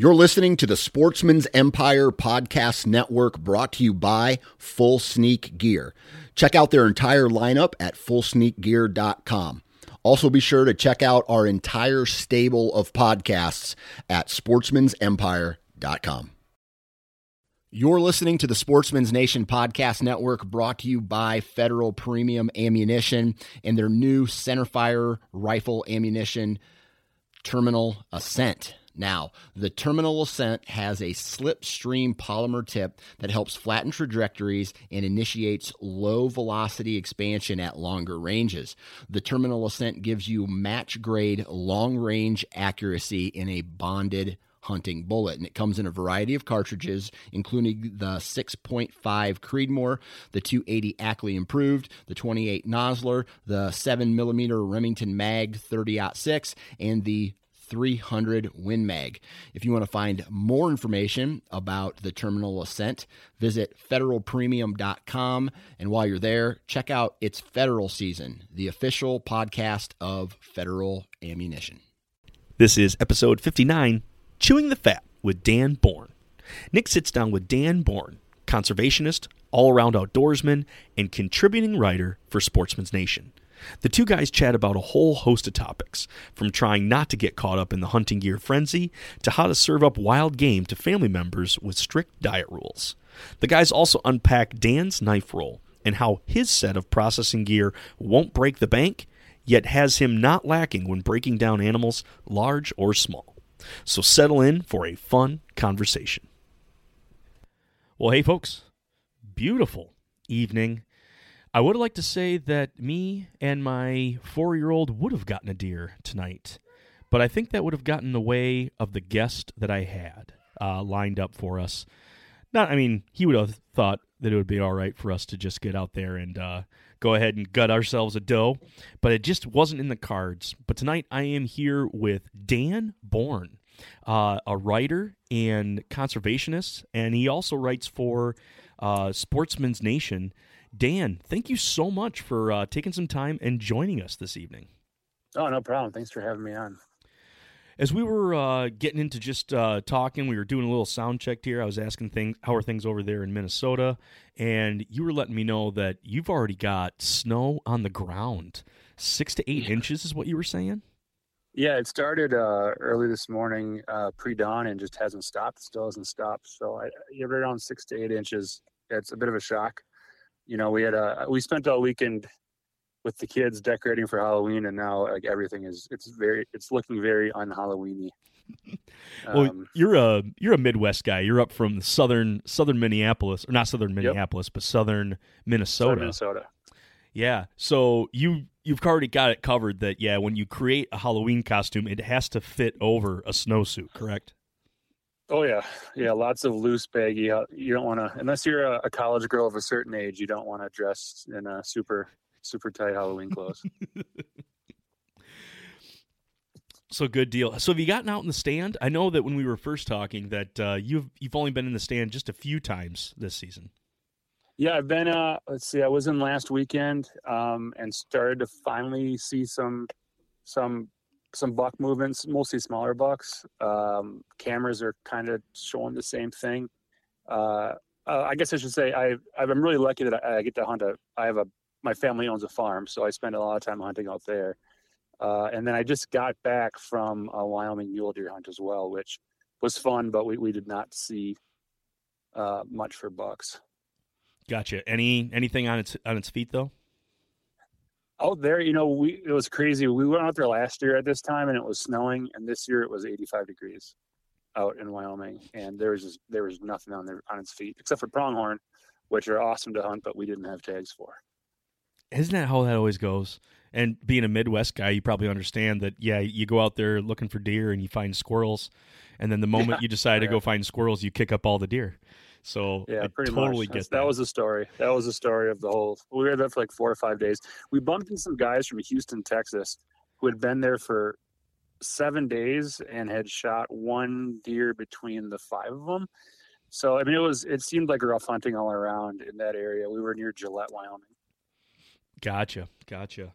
You're listening to the Sportsman's Empire Podcast Network brought to you by Full Sneak Gear. Check out their entire lineup at fullsneakgear.com. Also, be sure to check out our entire stable of podcasts at sportsmansempire.com. You're listening to the Sportsman's Nation Podcast Network brought to you by Federal Premium Ammunition and their new centerfire rifle ammunition terminal Ascent. Now, the terminal ascent has a slipstream polymer tip that helps flatten trajectories and initiates low velocity expansion at longer ranges. The terminal ascent gives you match grade long range accuracy in a bonded hunting bullet. And it comes in a variety of cartridges, including the 6.5 Creedmoor, the 280 Ackley Improved, the 28 Nosler, the 7mm Remington Mag 30 6, and the 300 Win Mag. If you want to find more information about the Terminal Ascent, visit federalpremium.com. And while you're there, check out It's Federal Season, the official podcast of Federal Ammunition. This is episode 59 Chewing the Fat with Dan Bourne. Nick sits down with Dan Bourne, conservationist, all around outdoorsman, and contributing writer for Sportsman's Nation. The two guys chat about a whole host of topics, from trying not to get caught up in the hunting gear frenzy to how to serve up wild game to family members with strict diet rules. The guys also unpack Dan's knife roll and how his set of processing gear won't break the bank, yet has him not lacking when breaking down animals large or small. So settle in for a fun conversation. Well, hey, folks, beautiful evening I would like to say that me and my four year old would have gotten a deer tonight, but I think that would have gotten in the way of the guest that I had uh, lined up for us. Not, I mean, he would have thought that it would be all right for us to just get out there and uh, go ahead and gut ourselves a doe, but it just wasn't in the cards. But tonight I am here with Dan Bourne, uh, a writer and conservationist, and he also writes for uh, Sportsman's Nation. Dan, thank you so much for uh, taking some time and joining us this evening. Oh, no problem. Thanks for having me on. As we were uh, getting into just uh, talking, we were doing a little sound check here. I was asking things, how are things over there in Minnesota, and you were letting me know that you've already got snow on the ground. Six to eight inches is what you were saying. Yeah, it started uh, early this morning, uh, pre-dawn, and just hasn't stopped. Still hasn't stopped. So I, you're right around six to eight inches. It's a bit of a shock you know, we had a we spent all weekend with the kids decorating for Halloween, and now like everything is it's very it's looking very un-Halloweeny. well, um, you're a you're a Midwest guy. You're up from southern southern Minneapolis, or not southern Minneapolis, yep. but southern Minnesota. Southern Minnesota. Yeah. So you you've already got it covered. That yeah, when you create a Halloween costume, it has to fit over a snowsuit. Correct. Oh yeah, yeah. Lots of loose baggy. Uh, you don't want to, unless you're a, a, college girl of a certain age, you don't want to dress in a super, super tight Halloween clothes. so good deal. So have you gotten out in the stand? I know that when we were first talking, that uh, you've you've only been in the stand just a few times this season. Yeah, I've been. Uh, let's see. I was in last weekend, um, and started to finally see some some some buck movements, mostly smaller bucks. Um, cameras are kind of showing the same thing. Uh, uh, I guess I should say I I'm really lucky that I, I, get to hunt a. I have a my family owns a farm, so I spend a lot of time hunting out there. Uh, and then I just got back from a Wyoming mule deer hunt as well, which was fun, but we, we did not see uh, much for bucks. Gotcha. Any anything on its on its feet though? Out there, you know, we it was crazy. We went out there last year at this time and it was snowing, and this year it was 85 degrees out in Wyoming, and there was just there was nothing on there on its feet except for pronghorn, which are awesome to hunt, but we didn't have tags for. Isn't that how that always goes? And being a Midwest guy, you probably understand that. Yeah, you go out there looking for deer and you find squirrels, and then the moment yeah, you decide to go find squirrels, you kick up all the deer. So yeah, I pretty totally much. get that. That was the story. That was the story of the whole. We were there for like four or five days. We bumped into some guys from Houston, Texas, who had been there for seven days and had shot one deer between the five of them. So I mean, it was it seemed like rough hunting all around in that area. We were near Gillette, Wyoming. Gotcha, gotcha.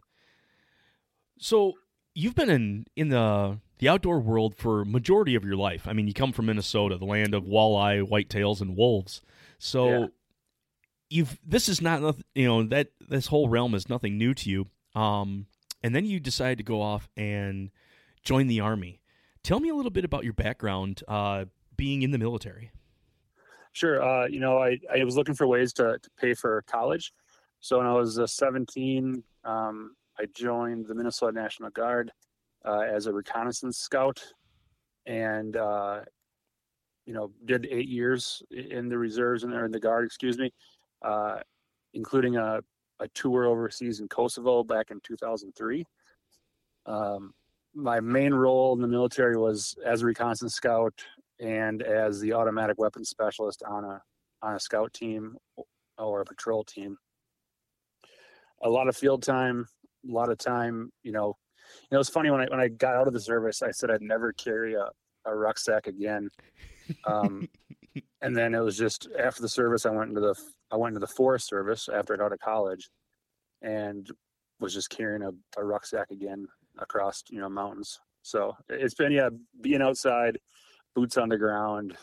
So you've been in in the the outdoor world for majority of your life. I mean, you come from Minnesota, the land of walleye, whitetails, and wolves. So Yeah. you've this is not you know that this whole realm is nothing new to you. Um, and then you decide to go off and join the army. Tell me a little bit about your background, uh, being in the military. Sure. Uh, you know, I, I was looking for ways to, to pay for college. So when I was uh, 17, um, I joined the Minnesota National Guard uh, as a reconnaissance scout and, uh, you know, did eight years in the reserves and in the Guard, excuse me, uh, including a, a tour overseas in Kosovo back in 2003. Um, my main role in the military was as a reconnaissance scout and as the automatic weapons specialist on a on a scout team or a patrol team. A lot of field time, a lot of time, you know. You know, it's funny when I when I got out of the service, I said I'd never carry a, a rucksack again. Um, and then it was just after the service, I went into the I went into the Forest Service after I got out of college, and was just carrying a, a rucksack again across you know mountains. So it's been yeah, being outside, boots on the ground,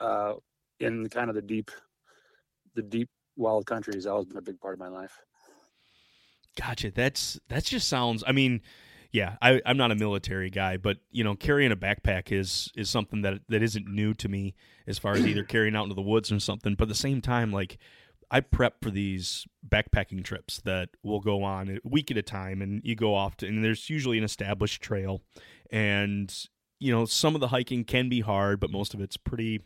uh, in kind of the deep, the deep wild country has always been a big part of my life. Gotcha. That's that just sounds. I mean, yeah, I, I'm not a military guy, but you know, carrying a backpack is is something that that isn't new to me as far as either carrying out into the woods or something. But at the same time, like I prep for these backpacking trips that will go on a week at a time, and you go off to, and there's usually an established trail, and you know, some of the hiking can be hard, but most of it's pretty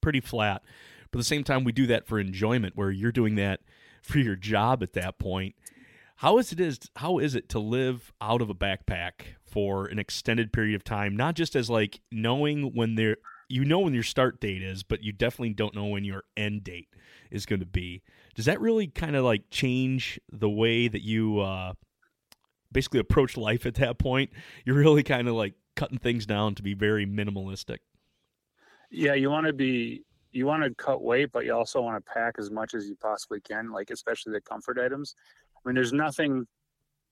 pretty flat. But at the same time, we do that for enjoyment, where you're doing that for your job at that point. How is it is how is it to live out of a backpack for an extended period of time? Not just as like knowing when there you know when your start date is, but you definitely don't know when your end date is going to be. Does that really kind of like change the way that you uh, basically approach life at that point? You're really kind of like cutting things down to be very minimalistic. Yeah, you want to be you want to cut weight, but you also want to pack as much as you possibly can, like especially the comfort items. Mean, there's nothing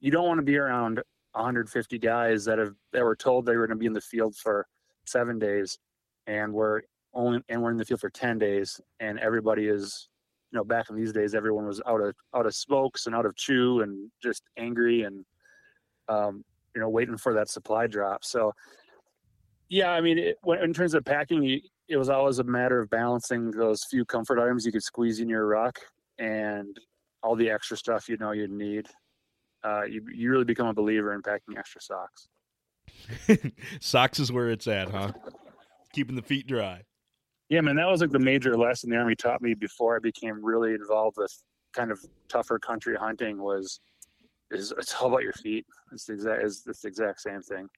you don't want to be around 150 guys that have that were told they were going to be in the field for seven days, and we're only and we're in the field for 10 days, and everybody is, you know, back in these days, everyone was out of out of smokes and out of chew and just angry and, um, you know, waiting for that supply drop. So, yeah, I mean, it, when, in terms of packing, it was always a matter of balancing those few comfort items you could squeeze in your ruck and all the extra stuff you know you'd need. Uh, you you really become a believer in packing extra socks. Socks is where it's at, huh? Keeping the feet dry. Yeah, man, that was like the major lesson the army taught me before I became really involved with kind of tougher country hunting. Was is it's all about your feet. It's the exact it's, it's the exact same thing.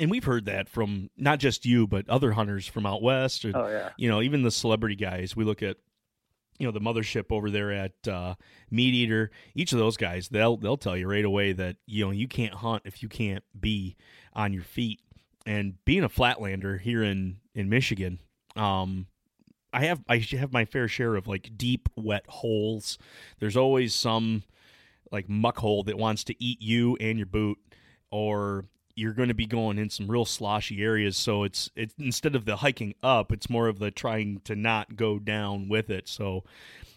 And we've heard that from not just you, but other hunters from out west, or Oh yeah, you know, even the celebrity guys. We look at, you know, the mothership over there at uh, Meat Eater. Each of those guys, they'll they'll tell you right away that you know you can't hunt if you can't be on your feet. And being a flatlander here in in Michigan, um, I have I have my fair share of like deep wet holes. There's always some like muck hole that wants to eat you and your boot, or you're going to be going in some real sloshy areas. So it's it's instead of the hiking up, it's more of the trying to not go down with it. So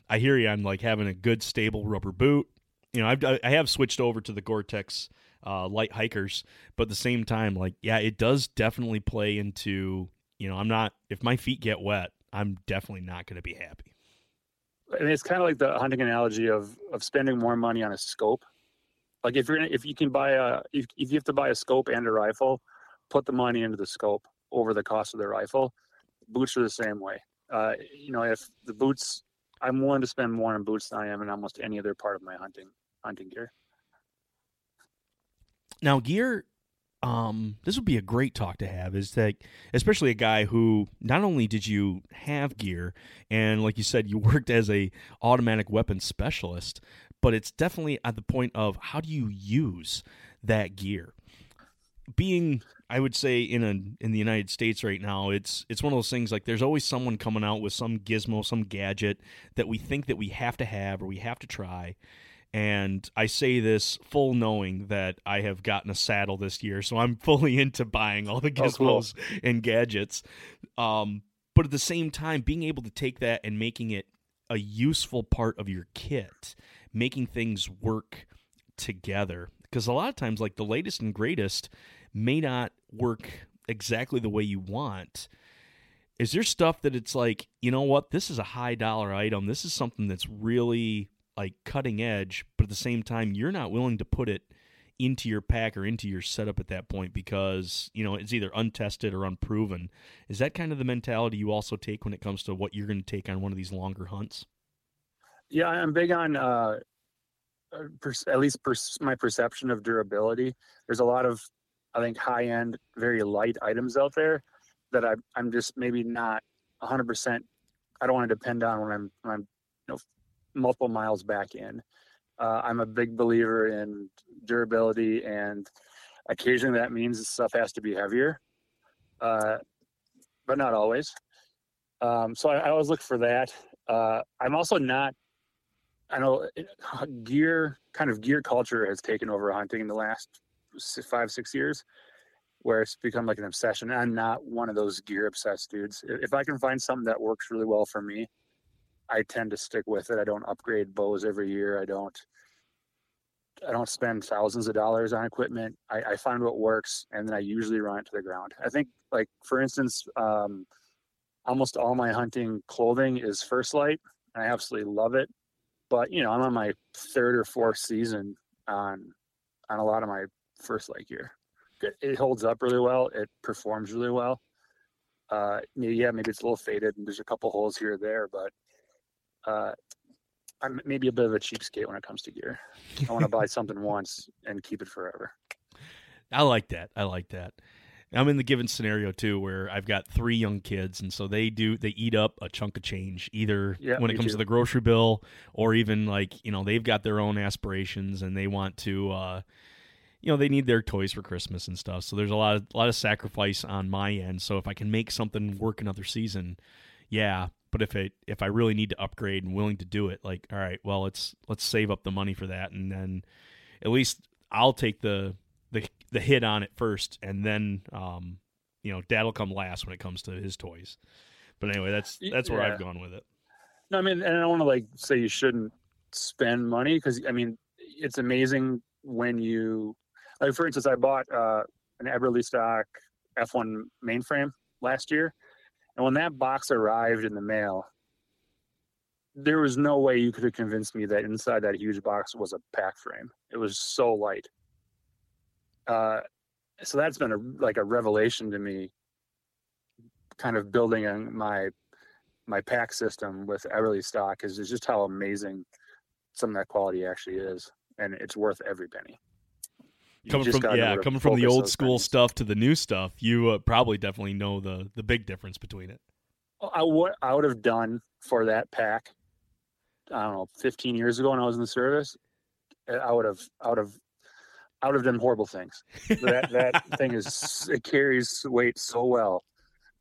I hear you on like having a good stable rubber boot. You know, I've I have switched over to the Gore-Tex uh, light hikers, but at the same time, like yeah, it does definitely play into you know I'm not if my feet get wet, I'm definitely not going to be happy. and it's kind of like the hunting analogy of of spending more money on a scope. Like if you're gonna, if you can buy a if, if you have to buy a scope and a rifle, put the money into the scope over the cost of the rifle. Boots are the same way. Uh, you know, if the boots, I'm willing to spend more on boots than I am in almost any other part of my hunting hunting gear. Now, gear, um, this would be a great talk to have. Is that especially a guy who not only did you have gear, and like you said, you worked as a automatic weapons specialist, but it's definitely at the point of how do you use that gear. Being, I would say, in a in the United States right now, it's it's one of those things like there's always someone coming out with some gizmo, some gadget that we think that we have to have or we have to try, And I say this full knowing that I have gotten a saddle this year, so I'm fully into buying all the gizmos oh, cool. and gadgets. Um, but at the same time, being able to take that and making it a useful part of your kit, making things work together. Because a lot of times, like the latest and greatest may not work exactly the way you want. Is there stuff that it's like, you know what, this is a high dollar item. This is something that's really like cutting edge, but at the same time, you're not willing to put it into your pack or into your setup at that point because you know it's either untested or unproven. Is that kind of the mentality you also take when it comes to what you're going to take on one of these longer hunts? Yeah, I'm big on uh, uh at least my perception of durability. There's a lot of I think high end, very light items out there that I, I'm just maybe not 100. percent I don't want to depend on when I'm when I'm you know multiple miles back in. Uh, I'm a big believer in durability, and occasionally that means stuff has to be heavier, uh, but not always. Um, so I, I, always look for that. Uh, I'm also not. I know gear kind of gear culture has taken over hunting in the last five six years, where it's become like an obsession. I'm not one of those gear obsessed dudes. If I can find something that works really well for me, I tend to stick with it. I don't upgrade bows every year. I don't I don't spend thousands of dollars on equipment. I, I, find what works and then I usually run it to the ground. I think like for instance, um, almost all my hunting clothing is First Lite. I absolutely love it. But you know, I'm on my third or fourth season on on a lot of my First Lite gear. It, it holds up really well. It performs really well. Uh, yeah, maybe it's a little faded and there's a couple holes here or there, but uh, I'm maybe a bit of a cheapskate when it comes to gear. I want to buy something once and keep it forever. I like that. I like that. I'm in the given scenario too, where I've got three young kids, and so they do they eat up a chunk of change either yeah, when it comes too. to the grocery bill, or even like you know they've got their own aspirations and they want to, uh, you know, they need their toys for Christmas and stuff. So there's a lot of a lot of sacrifice on my end. So if I can make something work another season, yeah, but if it if I really need to upgrade and willing to do it, like all right, well let's let's save up the money for that, and then at least I'll take the the the hit on it first, and then um, you know Dad'll come last when it comes to his toys. But anyway, that's that's where yeah. I've gone with it. No, I mean, and I don't want to like say you shouldn't spend money because I mean it's amazing when you like for instance I bought uh, an Eberlestock F1 mainframe last year and when that box arrived in the mail, there was no way you could have convinced me that inside that huge box was a pack frame. It was so light. Uh, so that's been a like a revelation to me. Kind of building on my my pack system with Eberlestock is, is just how amazing some of that quality actually is, and it's worth every penny coming from yeah, coming from the old school things. stuff to the new stuff, you uh, probably definitely know the the big difference between it. I what I would have done for that pack, I don't know, 15 years ago when I was in the service, I would have, I would have, I would have done horrible things. That that thing is it carries weight so well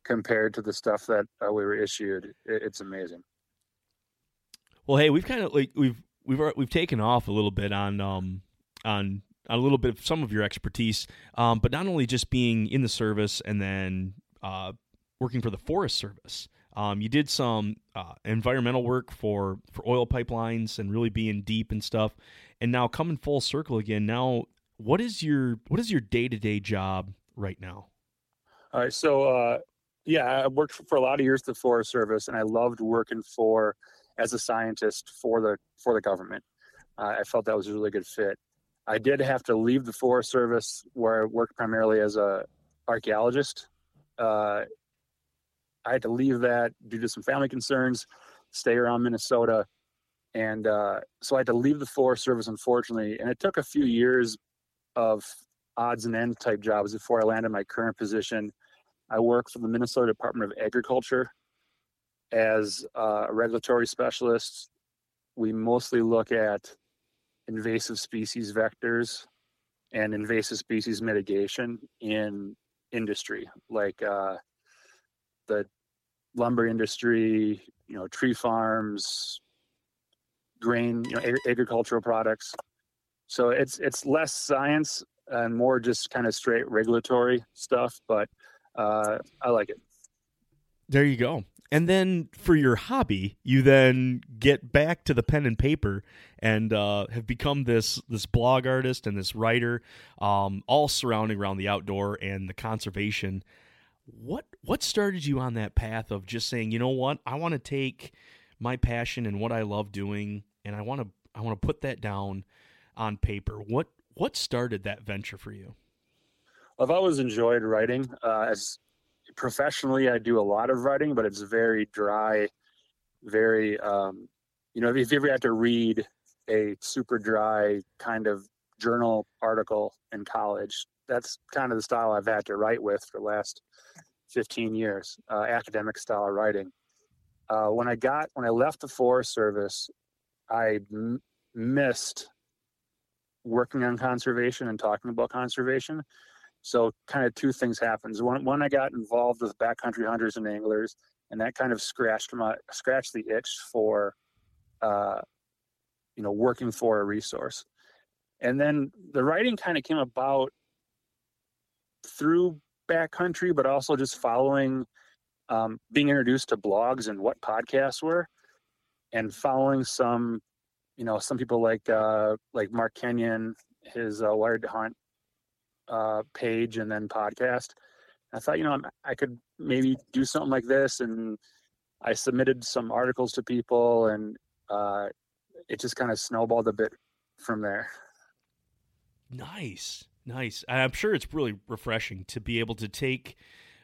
compared to the stuff that uh, we were issued. It, it's amazing. Well, hey, we've kind of like we've we've we've taken off a little bit on um on a little bit of some of your expertise, um, but not only just being in the service and then uh, working for the Forest Service. Um, you did some uh, environmental work for for oil pipelines and really being deep and stuff, and now coming full circle again. Now, what is your what is your day to day job right now? All right, so uh, yeah, I worked for a lot of years the Forest Service, and I loved working for as a scientist for the for the government. Uh, I felt that was a really good fit. I did have to leave the Forest Service, where I worked primarily as a archaeologist. Uh, I had to leave that due to some family concerns, stay around Minnesota, and uh, so I had to leave the Forest Service, unfortunately. And it took a few years of odds and ends type jobs before I landed my current position. I work for the Minnesota Department of Agriculture as a regulatory specialist. We mostly look at invasive species vectors and invasive species mitigation in industry, like uh, the lumber industry, you know, tree farms, grain, you know, ag- agricultural products. So it's it's less science and more just kind of straight regulatory stuff, but uh, I like it. There you go. And then for your hobby, you then get back to the pen and paper and uh, have become this this blog artist and this writer, um, all surrounding around the outdoor and the conservation. What what started you on that path of just saying, you know what, I want to take my passion and what I love doing, and I want to I want to put that down on paper. What what started that venture for you? I've always enjoyed writing. Uh, as professionally, I do a lot of writing, but it's very dry, very, um, you know, if you ever had to read a super dry kind of journal article in college, that's kind of the style I've had to write with for the last 15 years, uh, academic style writing. Uh, when I got, when I left the Forest Service, I m- missed working on conservation and talking about conservation. So kind of two things happens. One, one I got involved with backcountry hunters and anglers, and that kind of scratched my scratched the itch for, uh, you know, working for a resource. And then the writing kind of came about through backcountry, but also just following, um, being introduced to blogs and what podcasts were, and following some, you know, some people like uh, like Mark Kenyon, his uh, Wired to Hunt uh, page and then podcast. I thought, you know, I could maybe do something like this, and I submitted some articles to people, and uh, it just kind of snowballed a bit from there. Nice, nice. I'm sure it's really refreshing to be able to take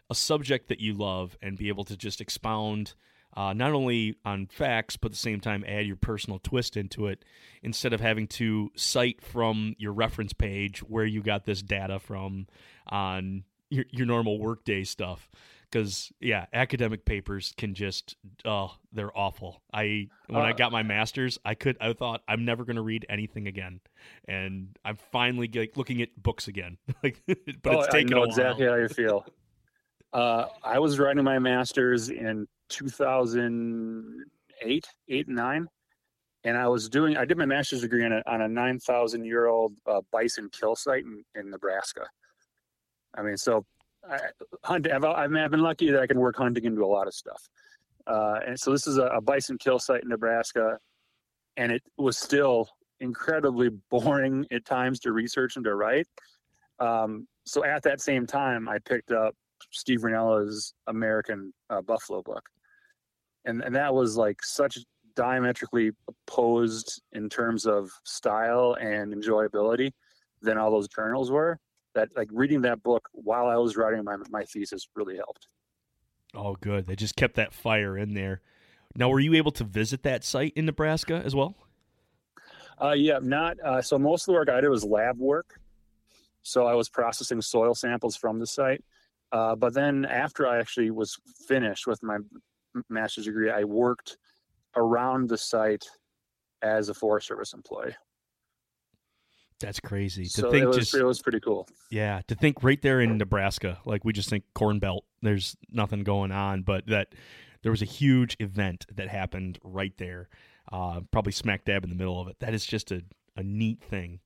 a subject that you love and be able to just expound uh, not only on facts, but at the same time add your personal twist into it instead of having to cite from your reference page where you got this data from on your, your normal workday stuff. Because yeah, academic papers can just oh, they're awful. I when uh, I got my master's, I could I thought I'm never going to read anything again, and I'm finally like looking at books again. like, but oh, it's taken I know exactly how you feel. Uh, I was writing my master's in 2008, eight and nine, and I was doing. I did my master's degree on a on a 9,000 year old uh, bison kill site in, in Nebraska. I mean, so I, hunt. I've, I've been lucky that I can work hunting into a lot of stuff. Uh, and so this is a, a bison kill site in Nebraska, and it was still incredibly boring at times to research and to write. Um, so at that same time, I picked up Steve Rinella's American uh, Buffalo book, and and that was like such diametrically opposed in terms of style and enjoyability than all those journals were. That like reading that book while I was writing my my thesis really helped. Oh, good. They just kept that fire in there. Now, were you able to visit that site in Nebraska as well? Uh, yeah, not. Uh, so most of the work I did was lab work. So I was processing soil samples from the site. Uh, but then after I actually was finished with my master's degree, I worked around the site as a Forest Service employee. That's crazy. To so think it was, just it was pretty cool. yeah, to think right there in Nebraska, like we just think Corn Belt, there's nothing going on, but that there was a huge event that happened right there, uh, probably smack dab in the middle of it. That is just a, a neat thing.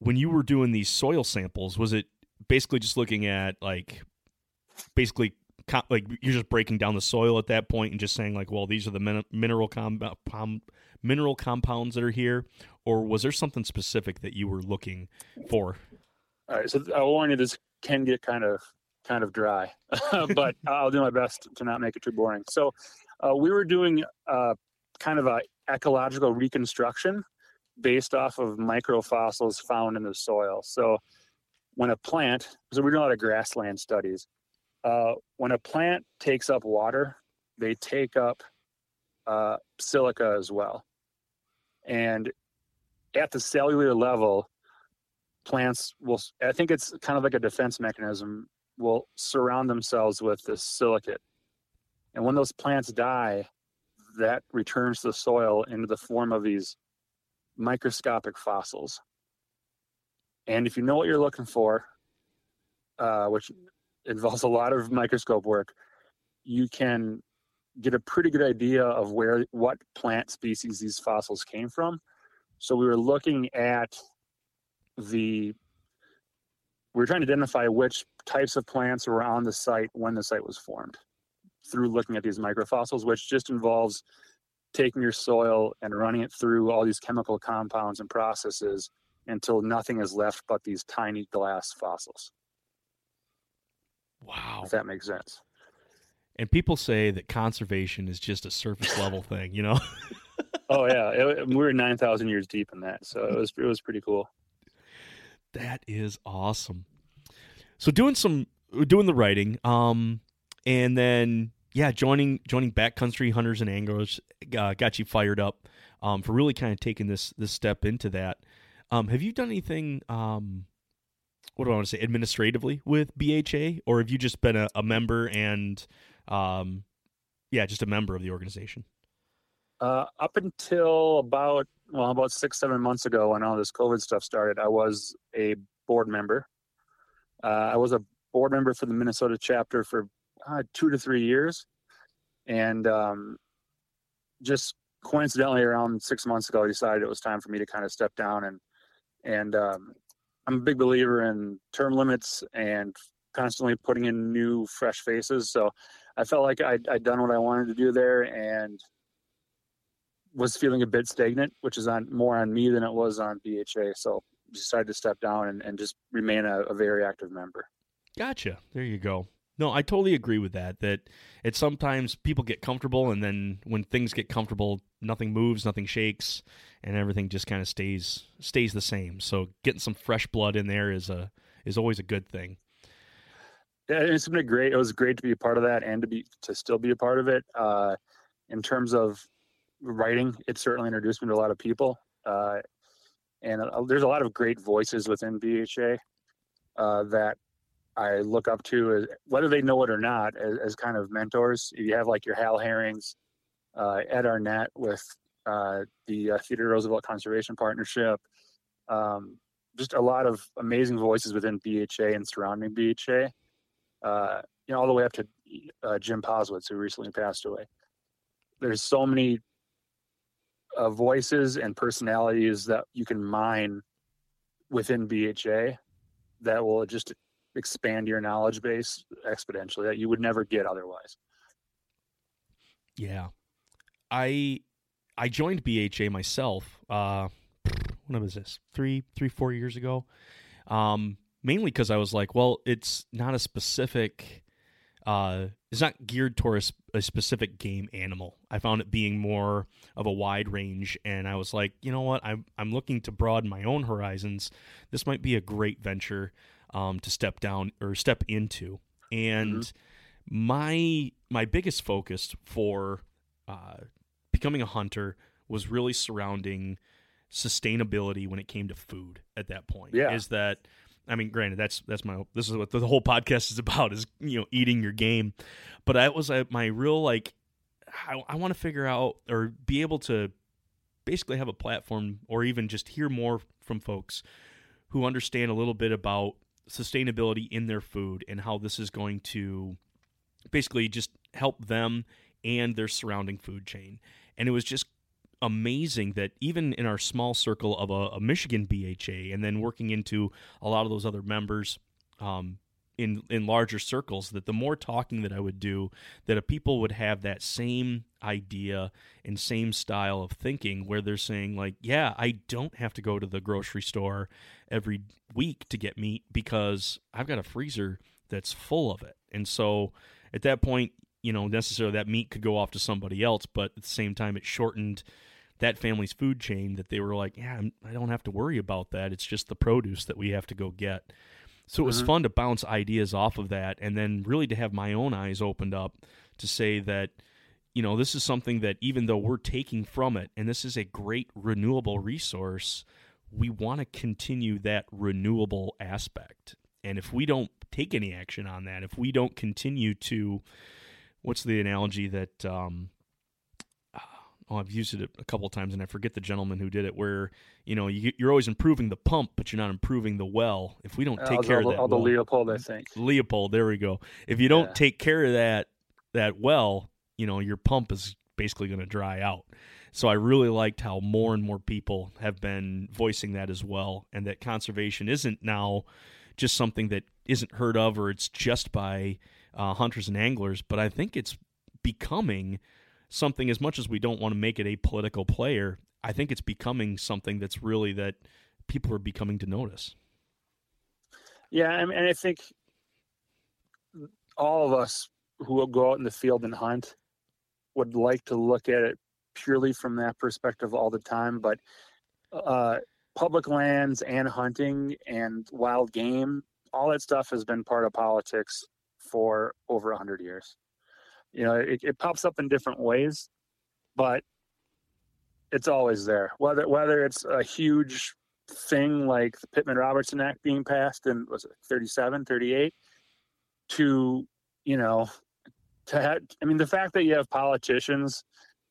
When you were doing these soil samples, was it basically just looking at like basically like you're just breaking down the soil at that point and just saying like, well, these are the min- mineral com- mineral compounds that are here, or was there something specific that you were looking for? All right, so i'll warn you, this can get kind of kind of dry, but I'll do my best to not make it too boring. So uh, we were doing uh, kind of a ecological reconstruction based off of microfossils found in the soil. So when a plant, so we do a lot of grassland studies uh, when a plant takes up water, they take up uh, silica as well. And at the cellular level, plants will, I think it's kind of like a defense mechanism, will surround themselves with this silicate. And when those plants die, that returns to the soil into the form of these microscopic fossils. And if you know what you're looking for, uh, which involves a lot of microscope work, you can get a pretty good idea of where what plant species these fossils came from. So we were looking at the we were trying to identify which types of plants were on the site when the site was formed through looking at these microfossils, which just involves taking your soil and running it through all these chemical compounds and processes until nothing is left but these tiny glass fossils. Wow. If that makes sense. And people say that conservation is just a surface level thing, you know? oh yeah, it, we were nine thousand years deep in that, so it was it was pretty cool. That is awesome. So doing some doing the writing, um, and then yeah, joining joining backcountry hunters and anglers uh, got you fired up um, for really kind of taking this this step into that. Um, have you done anything? Um, what do I want to say? Administratively with BHA, or have you just been a, a member and um, yeah, just a member of the organization? Uh, up until about well, about six seven months ago, when all this COVID stuff started, I was a board member. Uh, I was a board member for the Minnesota chapter for uh, two to three years, and um, just coincidentally, around six months ago, I decided it was time for me to kind of step down and and um, I'm a big believer in term limits and constantly putting in new, fresh faces. So I felt like I'd, I'd done what I wanted to do there and was feeling a bit stagnant, which is on more on me than it was on BHA. So decided to step down and, and just remain a, a very active member. Gotcha. There you go. No, I totally agree with that. That it's sometimes people get comfortable, and then when things get comfortable, nothing moves, nothing shakes, and everything just kind of stays stays the same. So getting some fresh blood in there is a is always a good thing. Yeah, it's been a great. It was great to be a part of that and to be to still be a part of it. Uh, in terms of writing, it certainly introduced me to a lot of people, uh, and uh, there's a lot of great voices within BHA uh, that I look up to, whether they know it or not, as, as, kind of mentors. You have like your Hal Herrings, uh, Ed Arnett with uh, the uh, Theodore Roosevelt Conservation Partnership. Um, just a lot of amazing voices within BHA and surrounding BHA. Uh, you know, all the way up to uh, Jim Posewitz, who recently passed away. There's so many uh, voices and personalities that you can mine within BHA that will just expand your knowledge base exponentially that you would never get otherwise. Yeah. I I joined BHA myself. Uh, when was this? Three, three, four years ago. Um, mainly because I was like, well, it's not a specific. Uh, it's not geared towards a, a specific game animal. I found it being more of a wide range, and I was like, you know what? I'm I'm looking to broaden my own horizons. This might be a great venture um, to step down or step into. And mm-hmm. my my biggest focus for uh, becoming a hunter was really surrounding sustainability when it came to food at that point. Yeah. Is that I mean, granted, that's that's my this is what the whole podcast is about is you know eating your game, but that was uh, my real like I, I want to figure out or be able to basically have a platform or even just hear more from folks who understand a little bit about sustainability in their food and how this is going to basically just help them and their surrounding food chain. And it was just amazing that even in our small circle of a, a Michigan BHA and then working into a lot of those other members um, in in larger circles that the more talking that I would do that people would have that same idea and same style of thinking where they're saying like yeah I don't have to go to the grocery store every week to get meat because I've got a freezer that's full of it. And so at that point you know necessarily that meat could go off to somebody else but at the same time it shortened that family's food chain that they were like yeah I don't have to worry about that. It's just the produce that we have to go get so it was mm-hmm. fun to bounce ideas off of that and then really to have my own eyes opened up to say that, you know, this is something that even though we're taking from it and this is a great renewable resource, we want to continue that renewable aspect. And if we don't take any action on that, if we don't continue to, what's the analogy that um, oh, I've used it a couple times and I forget the gentleman who did it. Where you know you, are always improving the pump, but you're not improving the well. If we don't take uh, care of that, all the Leopold, I think Leopold. There we go. If you don't yeah. take care of that that well, you know your pump is basically going to dry out. So I really liked how more and more people have been voicing that as well, and that conservation isn't now just something that isn't heard of or it's just by uh, hunters and anglers, but I think it's becoming something as much as we don't want to make it a political player. I think it's becoming something that's really that people are becoming to notice. Yeah, and I think all of us who will go out in the field and hunt would like to look at it purely from that perspective all the time, but uh, public lands and hunting and wild game, all that stuff has been part of politics for over a 100 years. You know, it, it pops up in different ways, but it's always there. Whether whether it's a huge thing like the Pittman Robertson Act being passed in was it 37, 38, to you know, to have, I mean, the fact that you have politicians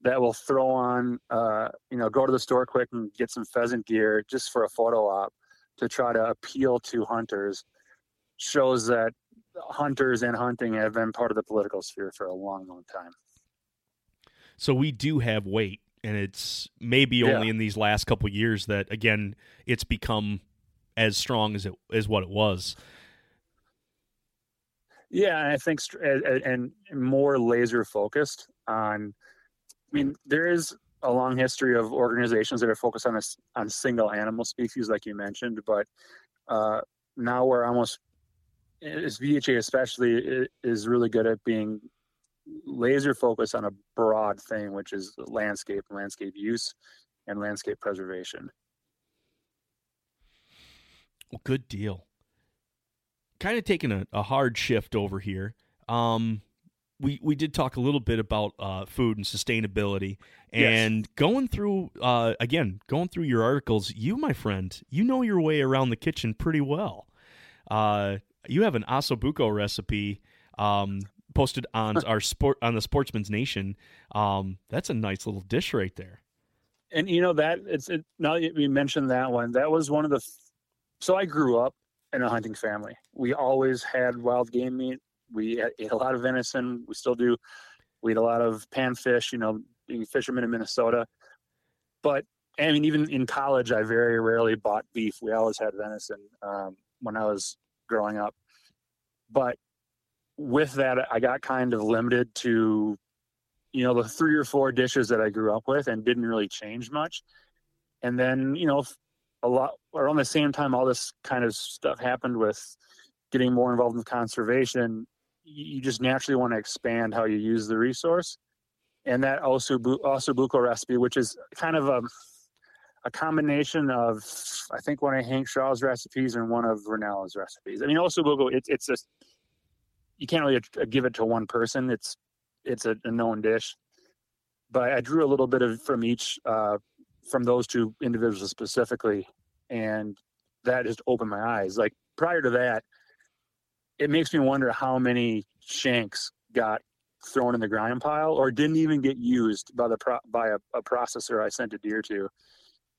that will throw on, uh, you know, go to the store quick and get some pheasant gear just for a photo op to try to appeal to hunters shows that hunters and hunting have been part of the political sphere for a long, long time. So we do have weight, and it's maybe Yeah. only in these last couple years that again it's become as strong as it as what it was. Yeah, and I think str- a- a- and more laser focused on. I mean, there is a long history of organizations that are focused on this on single animal species, like you mentioned, but uh, now we're almost is BHA especially is really good at being laser focused on a broad thing, which is landscape, landscape use, and landscape preservation. Well, good deal. Kind of taking a, a hard shift over here. Um, we we did talk a little bit about uh, food and sustainability, Yes. and going through uh, again going through your articles. You, my friend, you know your way around the kitchen pretty well. Uh, you have an osobuco recipe um, posted on our sport on the Sportsman's Nation. Um, that's a nice little dish right there. and you know that it's it, now that we mentioned that one that was one of the so i grew up in a hunting family. We always had wild game meat. We ate a lot of venison. We still do. We eat a lot of panfish you know being fishermen in minnesota. But i mean even in college i very rarely bought beef. We always had venison. Um, when i was growing up but with that i got kind of limited to you know the three or four dishes that I grew up with and didn't really change much. And then you know a lot around the same time all this kind of stuff happened with getting more involved in conservation. You just naturally want to expand how you use the resource. And that also, also osobuco recipe, which is kind of a a combination of I think one of Hank Shaw's recipes and one of Rinella's recipes. I mean, osobuco it's it's just you can't really give it to one person. It's it's a, a known dish. But I drew a little bit of from each uh, from those two individuals specifically, and that just opened my eyes. Like prior to that, it makes me wonder how many shanks got thrown in the grind pile or didn't even get used by the pro- by a, a processor I sent a deer to.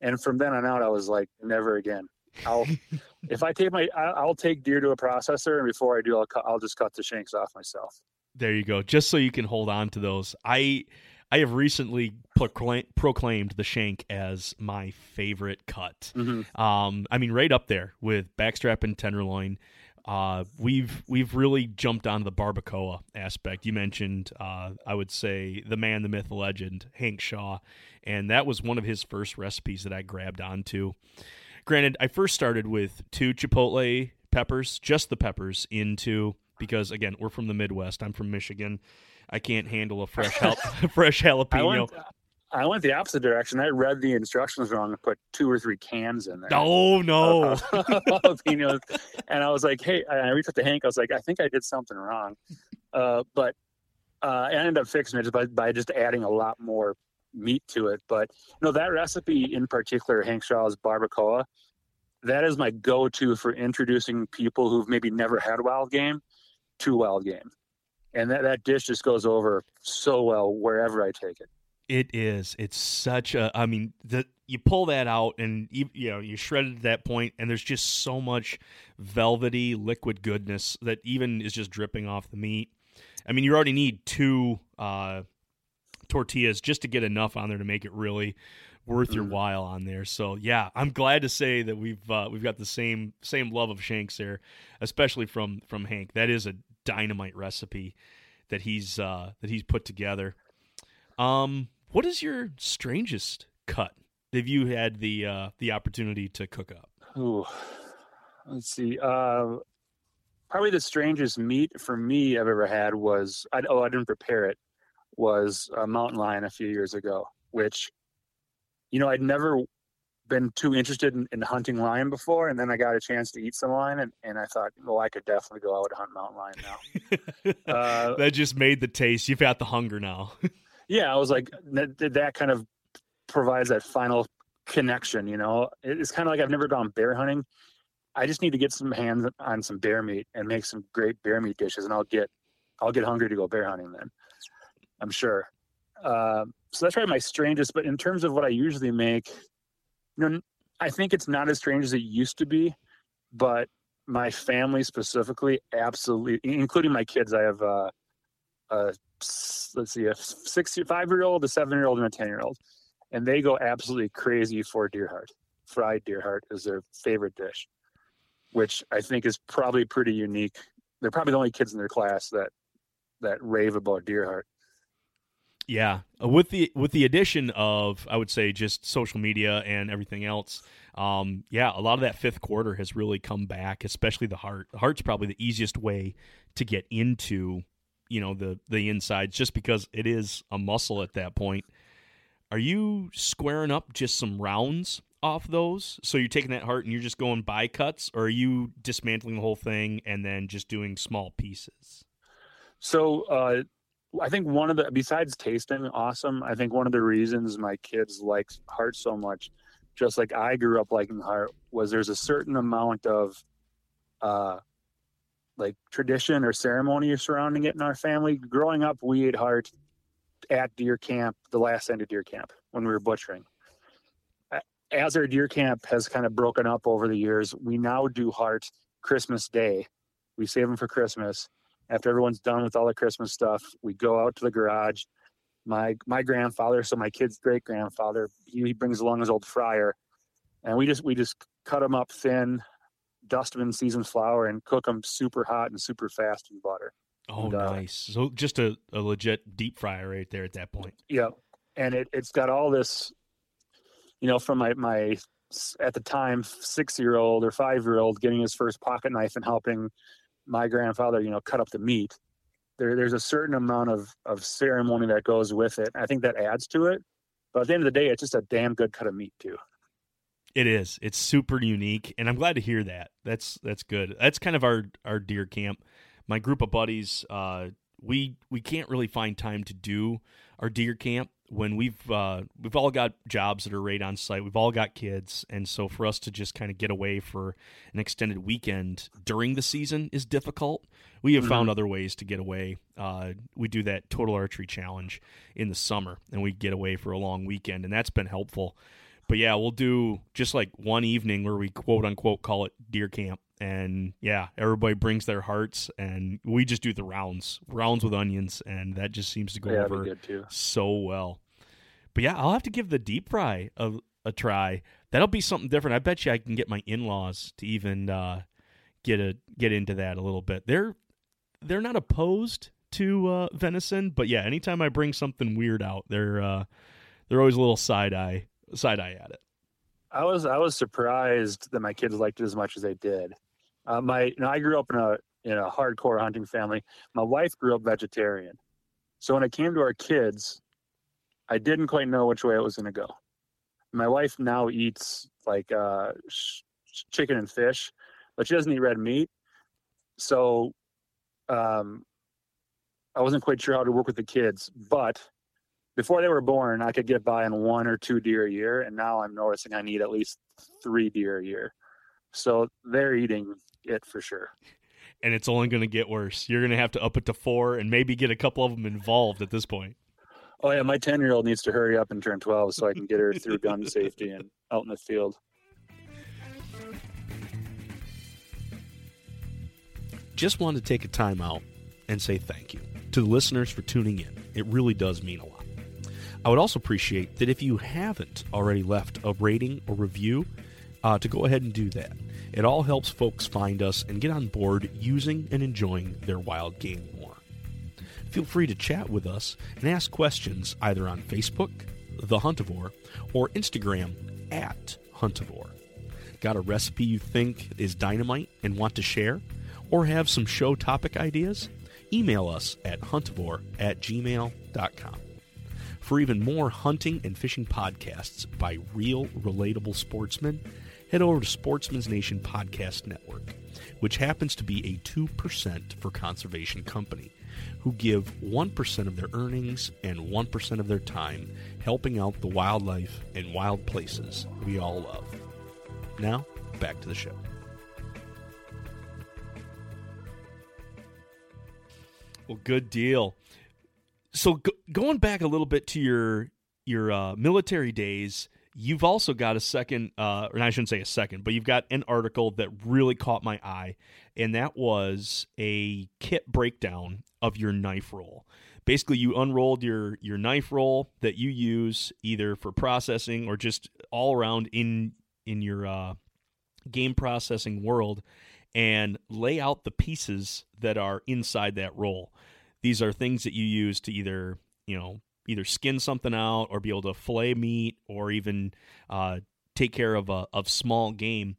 And from then on out, I was like, never again. I'll if I take my I'll take deer to a processor, and before I do, I'll cut, I'll just cut the shanks off myself. There you go. Just so you can hold on to those. I I have recently proclaim, proclaimed the shank as my favorite cut. Mm-hmm. Um, I mean, right up there with backstrap and tenderloin. Uh, we've we've really jumped on the barbacoa aspect. You mentioned, uh, I would say, the man, the myth, the legend, Hank Shaw, and that was one of his first recipes that I grabbed onto. Granted, I first started with two chipotle peppers, just the peppers, into because again, we're from the Midwest. I'm from Michigan. I can't handle a fresh jal- fresh I jalapeno. went, I went the opposite direction. I read the instructions wrong and put two or three cans in there. Oh no! jalapenos. and I was like, hey, I I reached out to Hank. I was like, I think I did something wrong. Uh, but uh, I ended up fixing it just by, by just adding a lot more meat to it. But you know, that recipe in particular, Hank Shaw's barbacoa, that is my go-to for introducing people who've maybe never had wild game to wild game. And that, that dish just goes over so well wherever I take it. It is. It's such a. I mean, the you pull that out and you, you know you shred it at that point, and there's just so much velvety liquid goodness that even is just dripping off the meat. I mean, you already need two uh, tortillas just to get enough on there to make it really worth your Mhm. while on there. So yeah, I'm glad to say that we've uh, we've got the same same love of shanks there, especially from from Hank. That is a dynamite recipe that he's uh, that he's put together. Um, what is your strangest cut that you had the uh, the opportunity to cook up? Ooh, let's see. Uh, probably the strangest meat for me I've ever had was I, oh I didn't prepare it was a mountain lion a few years ago, which you know I'd never been too interested in, in hunting lion before, and then I got a chance to eat some lion, and, and I thought, well, I could definitely go out and hunt mountain lion now. Uh, that just made the taste. You've got the hunger now. yeah, I was like that, that kind of provides that final connection. You know, it's kind of like I've never gone bear hunting. I just need to get some hands on some bear meat and make some great bear meat dishes, and I'll get I'll get hungry to go bear hunting then. I'm sure. Uh, so that's probably my strangest. But in terms of what I usually make, you know, I think it's not as strange as it used to be. But my family specifically, absolutely, including my kids, I have uh, a let's see, a six, five year old, a seven year old, and a ten year old, and they go absolutely crazy for deer heart. Fried deer heart is their favorite dish, which I think is probably pretty unique. They're probably the only kids in their class that that rave about deer heart. Yeah, uh, with the with the addition of I would say just social media and everything else, um, yeah, a lot of that fifth quarter has really come back, especially the heart. The heart's probably the easiest way to get into, you know, the the insides, just because it is a muscle at that point. Are you squaring up just some rounds off those? So you're taking that heart and you're just going by cuts, or are you dismantling the whole thing and then just doing small pieces? So uh, I think one of the besides tasting awesome, I think one of the reasons my kids like heart so much, just like I grew up liking heart, was there's a certain amount of uh, like tradition or ceremony surrounding it in our family. Growing up, we ate heart at deer camp, the last end of deer camp when we were butchering. As our deer camp has kind of broken up over the years, we now do heart Christmas Day. We save them for Christmas after everyone's done with all the Christmas stuff, we go out to the garage. My my grandfather, so my kid's great grandfather, he, he brings along his old fryer, and we just we just cut them up thin, dust them in seasoned flour, and cook them super hot and super fast in butter. Oh, And, uh, nice. So just a, a legit deep fryer right there at that point. Yeah, and it it's got all this, you know, from my my at the time six year old or five year old getting his first pocket knife and helping my grandfather, you know, cut up the meat. There there's a certain amount of of ceremony that goes with it. I think that adds to it. But at the end of the day, it's just a damn good cut of meat too. It is. It's super unique, and I'm glad to hear that. That's that's good. That's kind of our our deer camp. My group of buddies, uh, we we can't really find time to do our deer camp when we've uh, we've all got jobs that are right on site. We've all got kids, and so for us to just kind of get away for an extended weekend during the season is difficult. We have found other ways to get away. Uh, we do that total archery challenge in the summer, and we get away for a long weekend, and that's been helpful. But yeah, we'll do just like one evening where we quote unquote call it deer camp. And yeah, everybody brings their hearts and we just do the rounds, rounds with onions. And that just seems to go yeah, over so well. But yeah, I'll have to give the deep fry a, a try. That'll be something different. I bet you I can get my in laws to even uh, get a get into that a little bit. They're they're not opposed to uh, venison, but yeah, anytime I bring something weird out, they're uh, they're always a little side eye side eye at it. I was I was surprised that my kids liked it as much as they did. Uh, my you know, I grew up in a in a hardcore hunting family. My wife grew up vegetarian, so when it came to our kids, I didn't quite know which way it was going to go. My wife now eats like uh, sh- chicken and fish, but she doesn't eat red meat. So, um, I wasn't quite sure how to work with the kids, but before they were born, I could get by on one or two deer a year, and now I'm noticing I need at least three deer a year. So they're eating it for sure. And it's only going to get worse. You're going to have to up it to four and maybe get a couple of them involved at this point. Oh yeah, my ten year old needs to hurry up and turn twelve so I can get her through gun safety and out in the field. just wanted to take a time out and say thank you to the listeners for tuning in. It really does mean a lot. I would also appreciate that if you haven't already left a rating or review, uh, to go ahead and do that. It all helps folks find us and get on board using and enjoying their wild game more. Feel free to chat with us and ask questions either on Facebook, The Huntivore, or Instagram at Huntivore. Got a recipe you think is dynamite and want to share? Or have some show topic ideas? Email us at huntivore at gmail.com. For even more hunting and fishing podcasts by real, relatable sportsmen, head over to Sportsman's Nation Podcast Network, which happens to be a 2% for conservation company, who give 1% of their earnings and 1% of their time helping out the wildlife and wild places we all love. Now, back to the show. Well, good deal. So, go- going back a little bit to your your uh, military days, you've also got a second, uh, or I shouldn't say a second, but you've got an article that really caught my eye, and that was a kit breakdown of your knife roll. Basically, you unrolled your your knife roll that you use either for processing or just all around in in your uh, game processing world, and lay out the pieces that are inside that roll. These are things that you use to either you know either skin something out or be able to fillet meat or even uh, take care of a of small game.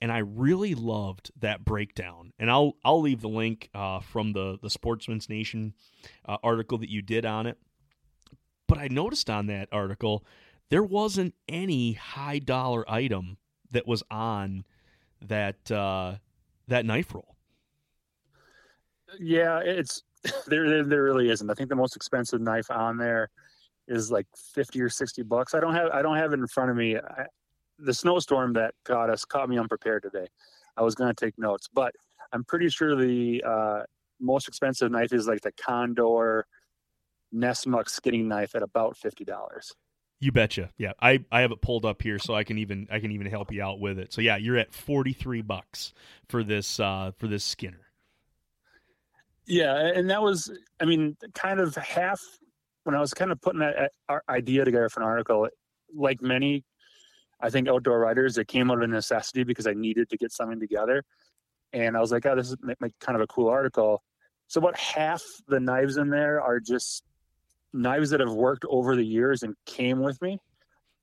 And I really loved that breakdown. And I'll I'll leave the link uh, from the the Sportsman's Nation uh, article that you did on it. But I noticed on that article there wasn't any high dollar item that was on that uh, that knife roll. Yeah, it's there, there. There really isn't. I think the most expensive knife on there is like fifty or sixty bucks. I don't have. I don't have it in front of me. I, the snowstorm that caught us caught me unprepared today. I was going to take notes, but I'm pretty sure the uh, most expensive knife is like the Condor Nessmuk skinning knife at about fifty dollars. You betcha. Yeah, I, I have it pulled up here, so I can even I can even help you out with it. So yeah, you're at forty three bucks for this uh, for this Skinner. Yeah, and that was I mean kind of half when I was kind of putting that idea together for an article. Like many, I think outdoor writers, it came out of necessity because I needed to get something together, and I was like, oh, this is kind of a cool article. So about half the knives in there are just knives that have worked over the years and came with me.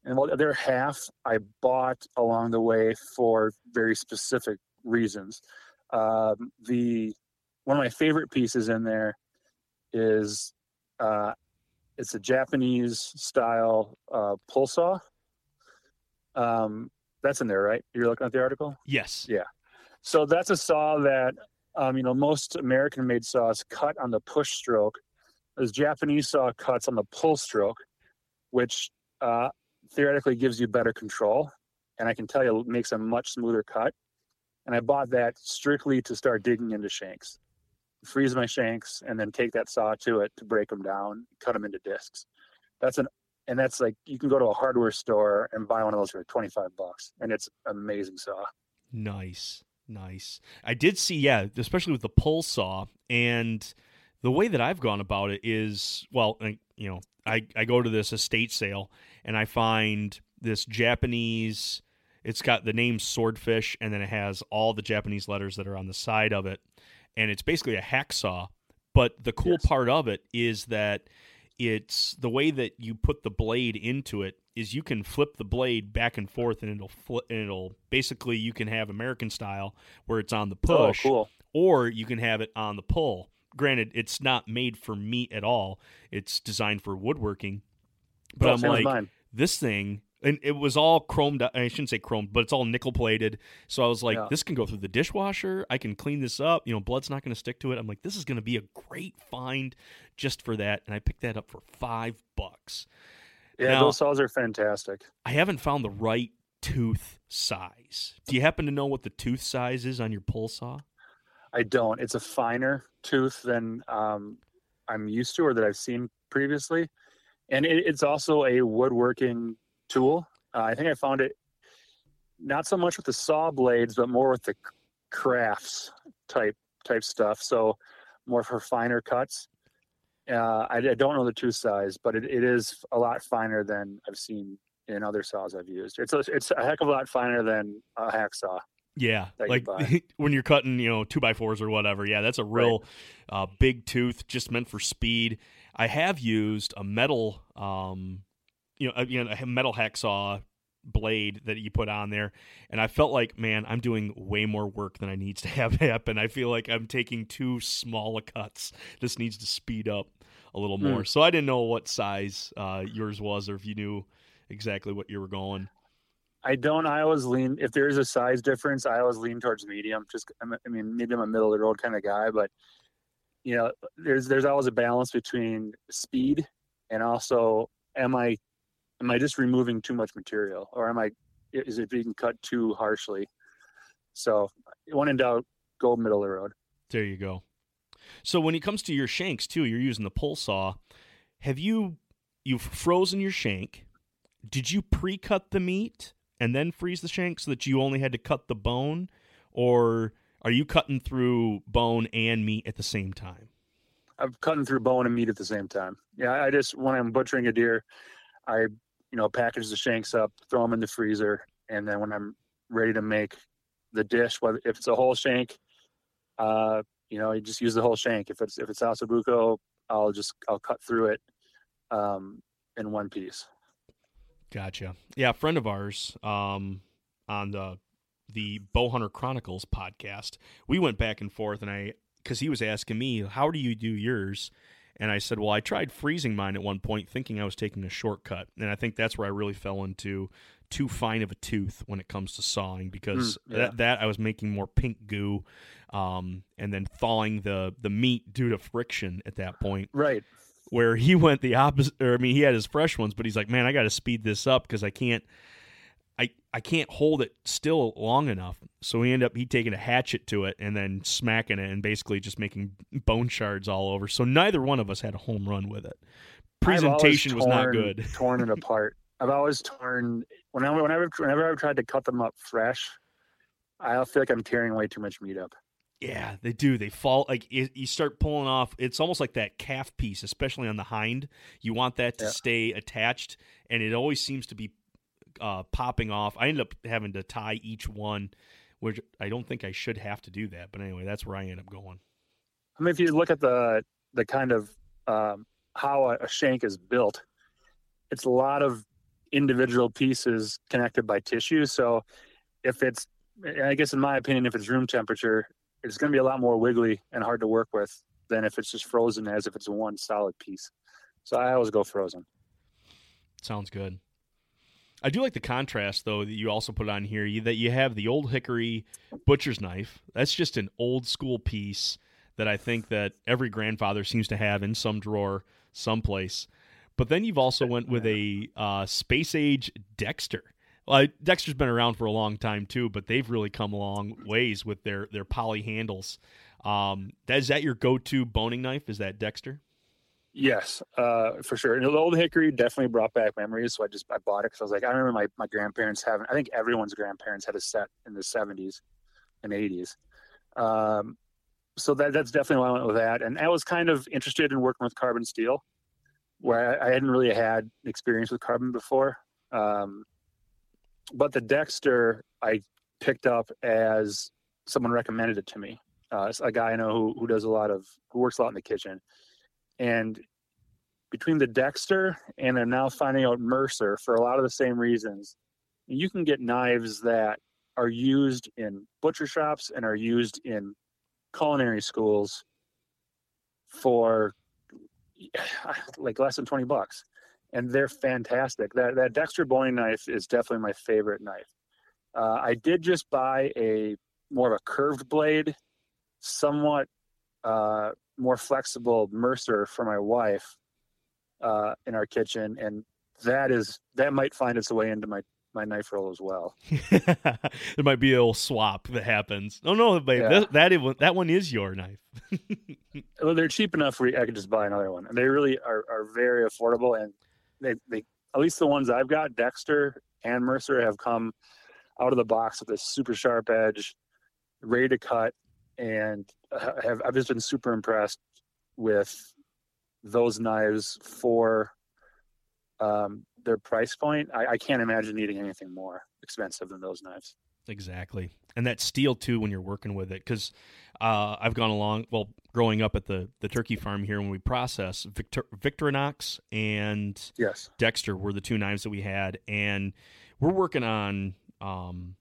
And the other half I bought along the way for very specific reasons. Um, the one of my favorite pieces in there is uh, it's a Japanese style uh, pull saw. Um, that's in there, right? You're looking at the article. Yes. Yeah. So that's a saw that um, you know most American-made saws cut on the push stroke as Japanese saw cuts on the pull stroke, which uh, theoretically gives you better control. And I can tell you it makes a much smoother cut. And I bought that strictly to start digging into shanks, freeze my shanks, and then take that saw to it to break them down, cut them into discs. That's an and that's like you can go to a hardware store and buy one of those for 25 bucks and it's amazing saw nice nice i did see yeah especially with the pull saw and the way that I've gone about it is well, you know, I, I go to this estate sale and I find this Japanese. It's got the name Swordfish, and then it has all the Japanese letters that are on the side of it, and it's basically a hacksaw. But the cool yes. part of it is that it's the way that you put the blade into it is you can flip the blade back and forth, and it'll flip, and it'll basically you can have American style where it's on the oh, push, oh, cool. or you can have it on the pull granted, it's not made for meat at all. It's designed for woodworking. But oh, I'm like, mine. this thing, and it was all chromed. I shouldn't say chromed, but it's all nickel plated. So I was like, yeah. this can go through the dishwasher. I can clean this up. You know, blood's not going to stick to it. I'm like, this is going to be a great find just for that. And I picked that up for five bucks. Yeah, now, those saws are fantastic. I haven't found the right tooth size. Do you happen to know what the tooth size is on your pull saw? I don't. It's a finer tooth than um, I'm used to or that I've seen previously, and it, it's also a woodworking tool. Uh, I think I found it not so much with the saw blades, but more with the crafts type type stuff. So more for finer cuts. Uh, I, I don't know the tooth size, but it, it is a lot finer than I've seen in other saws I've used. It's a, it's a heck of a lot finer than a hacksaw. Yeah, that you like when you're cutting, you know, two by fours or whatever. Yeah, that's a real uh, big tooth, just meant for speed. I have used a metal, um, you know, a, you know, a metal hacksaw blade that you put on there, and I felt like, man, I'm doing way more work than I needs to have happen. I feel like I'm taking too small a cuts. This needs to speed up a little Hmm. more. So I didn't know what size uh, yours was, or if you knew exactly what you were going. I don't. I always lean. If there is a size difference, I always lean towards medium. Just, I mean, maybe I'm a middle of the road kind of guy, but you know, there's there's always a balance between speed and also, am I, am I just removing too much material, or am I, is it being cut too harshly? So, when in doubt, go middle of the road. There you go. So when it comes to your shanks too, you're using the pull saw. Have you you've frozen your shank? Did you pre-cut the meat and then freeze the shank so that you only had to cut the bone, or are you cutting through bone and meat at the same time? I'm cutting through bone and meat at the same time. Yeah, I just when I'm butchering a deer, I you know package the shanks up, throw them in the freezer, and then when I'm ready to make the dish, whether if it's a whole shank, uh, you know, you just use the whole shank. If it's if it's ossobuco, I'll just I'll cut through it um, in one piece. Gotcha. Yeah, a friend of ours um, on the the Bowhunter Chronicles podcast, we went back and forth, and I because he was asking me, "How do you do yours?" And I said, "Well, I tried freezing mine at one point, thinking I was taking a shortcut, and I think that's where I really fell into too fine of a tooth when it comes to sawing because Mm, yeah. that, that I was making more pink goo, um, and then thawing the the meat due to friction at that point Right. where he went the opposite or I mean he had his fresh ones but he's like man I got to speed this up cuz I can't I can't hold it still long enough so he ended up he taking a hatchet to it and then smacking it and basically just making bone shards all over so neither one of us had a home run with it presentation was not good torn it apart. I've always torn whenever whenever whenever I've tried to cut them up fresh. I feel like I'm tearing way too much meat up. Yeah, they do. They fall like you you start pulling off. It's almost like that calf piece, especially on the hind. You want that to Yeah. stay attached, and it always seems to be uh, popping off. I end up having to tie each one, which I don't think I should have to do that. But anyway, that's where I end up going. I mean, if you look at the the kind of um, how a, a shank is built, it's a lot of individual pieces connected by tissue. So, if it's, I guess in my opinion, if it's room temperature, it's going to be a lot more wiggly and hard to work with than if it's just frozen as if it's one solid piece. So I always go frozen. Sounds good. I do like the contrast though that you also put on here. You, that you have the old hickory butcher's knife. That's just an old school piece that I think that every grandfather seems to have in some drawer someplace. But then you've also went with a uh, space age Dexter. Well, Dexter's been around for a long time too, but they've really come a long ways with their their poly handles. Um, that, is that your go to boning knife? Is that Dexter? Yes, uh, for sure. And the old hickory definitely brought back memories. So I just I bought it because I was like, I remember my, my grandparents having. I think everyone's grandparents had a set in the seventies and eighties. Um, so that that's definitely why I went with that. And I was kind of interested in working with carbon steel, where I, I hadn't really had experience with carbon before. Um, but the Dexter I picked up as someone recommended it to me. Uh, a guy I know who, who does a lot of who works a lot in the kitchen and between the Dexter and I'm now finding out Mercer for a lot of the same reasons, you can get knives that are used in butcher shops and are used in culinary schools for like less than 20 bucks. And they're fantastic. That, that Dexter boning knife is definitely my favorite knife. Uh, I did just buy a more of a curved blade, somewhat uh, more flexible Mercer for my wife uh, in our kitchen, and that is that might find its way into my my knife roll as well. there might be a little swap that happens. Oh no, babe, Yeah. that, that is- that one is your knife. Well, they're cheap enough where I could just buy another one, and they really are, are very affordable. And they they at least the ones I've got, Dexter and Mercer, have come out of the box with a super sharp edge, ready to cut, and have I've just been super impressed with those knives for um, their price point, I, I can't imagine needing anything more expensive than those knives. Exactly, and that steel too when you're working with it, because uh, I've gone along. Well, growing up at the the turkey farm here, when we process Victor, Victorinox and yes, Dexter were the two knives that we had, and we're working on. Um,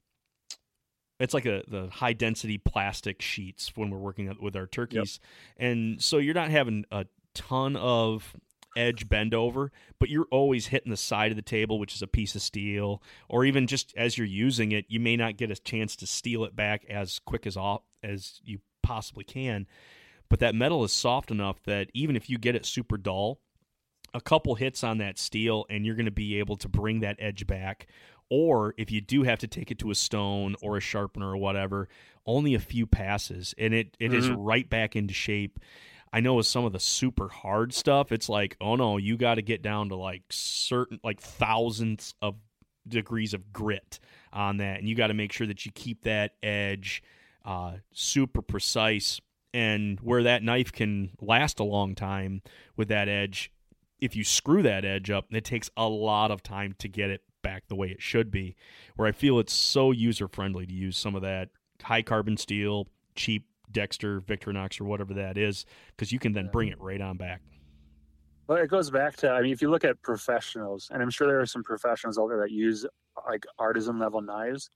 it's like a the high density plastic sheets when we're working with our turkeys, yep. and so you're not having a ton of edge bend over, but you're always hitting the side of the table, which is a piece of steel, or even just as you're using it, you may not get a chance to steal it back as quick as off as you possibly can. But that metal is soft enough that even if you get it super dull, a couple hits on that steel and you're going to be able to bring that edge back. Or if you do have to take it to a stone or a sharpener or whatever, only a few passes and it, it mm-hmm. is right back into shape. I know with some of the super hard stuff, it's like, oh no, you got to get down to like certain, like thousands of degrees of grit on that. And you got to make sure that you keep that edge uh, super precise. And where that knife can last a long time with that edge, if you screw that edge up, it takes a lot of time to get it back the way it should be. Where I feel it's so user friendly to use some of that high carbon steel, cheap Dexter, Victorinox, or whatever that is, because you can then bring it right on back. Well, it goes back to I mean, if you look at professionals, and I'm sure there are some professionals out there that use like artisan level knives,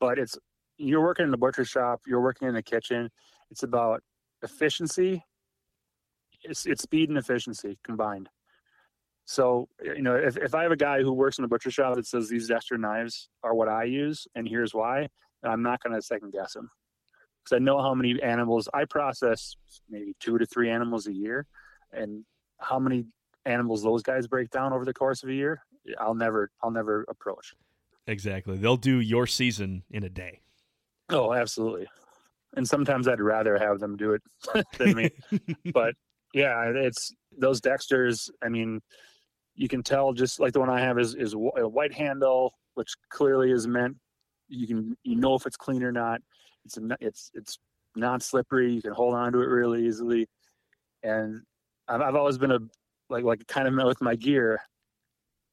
but it's you're working in the butcher shop, you're working in the kitchen. It's about efficiency. It's it's speed and efficiency combined. So you know, if, if I have a guy who works in a butcher shop that says these Dexter knives are what I use, and here's why, I'm not going to second guess him because I know how many animals I process, maybe two to three animals a year, and how many animals those guys break down over the course of a year. I'll never, I'll never approach. Exactly, they'll do your season in a day. Oh, absolutely. And sometimes I'd rather have them do it than me. but yeah, it's those Dexters. I mean, you can tell just like the one I have is is a white handle, which clearly is meant. You can you know if it's clean or not. It's a, it's it's non-slippery. You can hold on to it really easily, and I've, I've always been a like like kind of with my gear.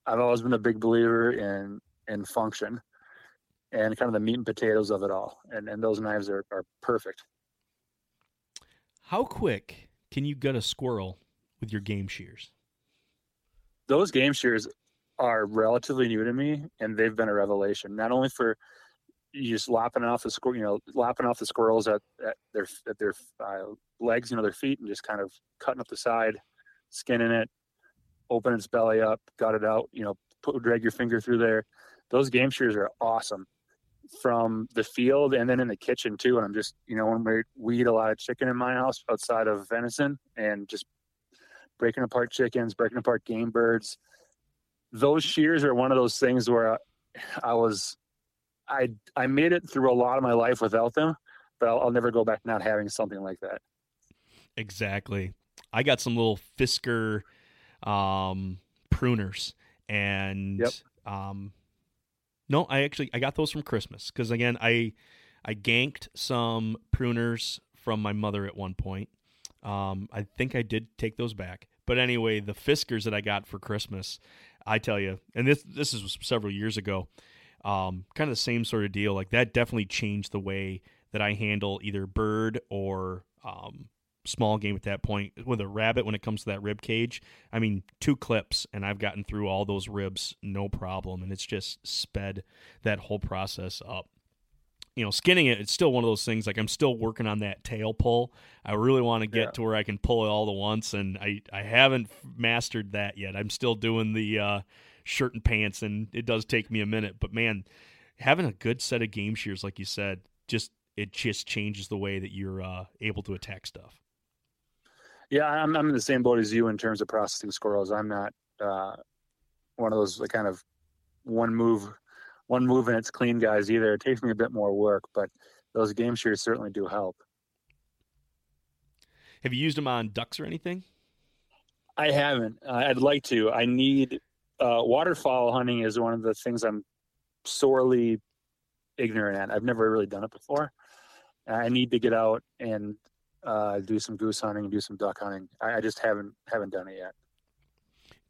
I've always been a big believer in in function and kind of the meat and potatoes of it all. And and those knives are, are perfect. How quick can you gut a squirrel with your game shears? Those game shears are relatively new to me and they've been a revelation. Not only for you just lopping off the squirrel, you know, lopping off the squirrels at, at their at their uh, legs, you know, their feet, and just kind of cutting up the side, skinning it, open its belly up, got it out, you know, put, drag your finger through there. Those game shears are awesome from the field and then in the kitchen too. And I'm just, you know, when we, we eat a lot of chicken in my house outside of venison and just breaking apart chickens, breaking apart game birds. Those shears are one of those things where I, I was I I made it through a lot of my life without them, but I'll, I'll never go back not having something like that. Exactly. I got some little Fiskars um, pruners, and yep. um, no, I actually I got those from Christmas because again I I ganked some pruners from my mother at one point. Um, I think I did take those back, but anyway, the Fiskars that I got for Christmas, I tell you, and this this is several years ago. Um, kind of the same sort of deal. Like that definitely changed the way that I handle either bird or um, small game at that point. With a rabbit, when it comes to that rib cage, I mean, two clips and I've gotten through all those ribs no problem, and it's just sped that whole process up. You know, skinning it, it's still one of those things. Like I'm still working on that tail pull. I really want to get yeah. to where I can pull it all at once, and I I haven't mastered that yet. I'm still doing the. Uh, shirt and pants, and it does take me a minute. But man, having a good set of game shears, like you said, just it just changes the way that you're uh, able to attack stuff. Yeah, I'm I'm in the same boat as you in terms of processing squirrels. I'm not uh, one of those kind of one move, one move and it's clean guys either. It takes me a bit more work, but those game shears certainly do help. Have you used them on ducks or anything? I haven't. Uh, I'd like to. I need uh, waterfowl hunting is one of the things I'm sorely ignorant at. I've never really done it before. I need to get out and uh, do some goose hunting, and do some duck hunting. I, I just haven't haven't done it yet.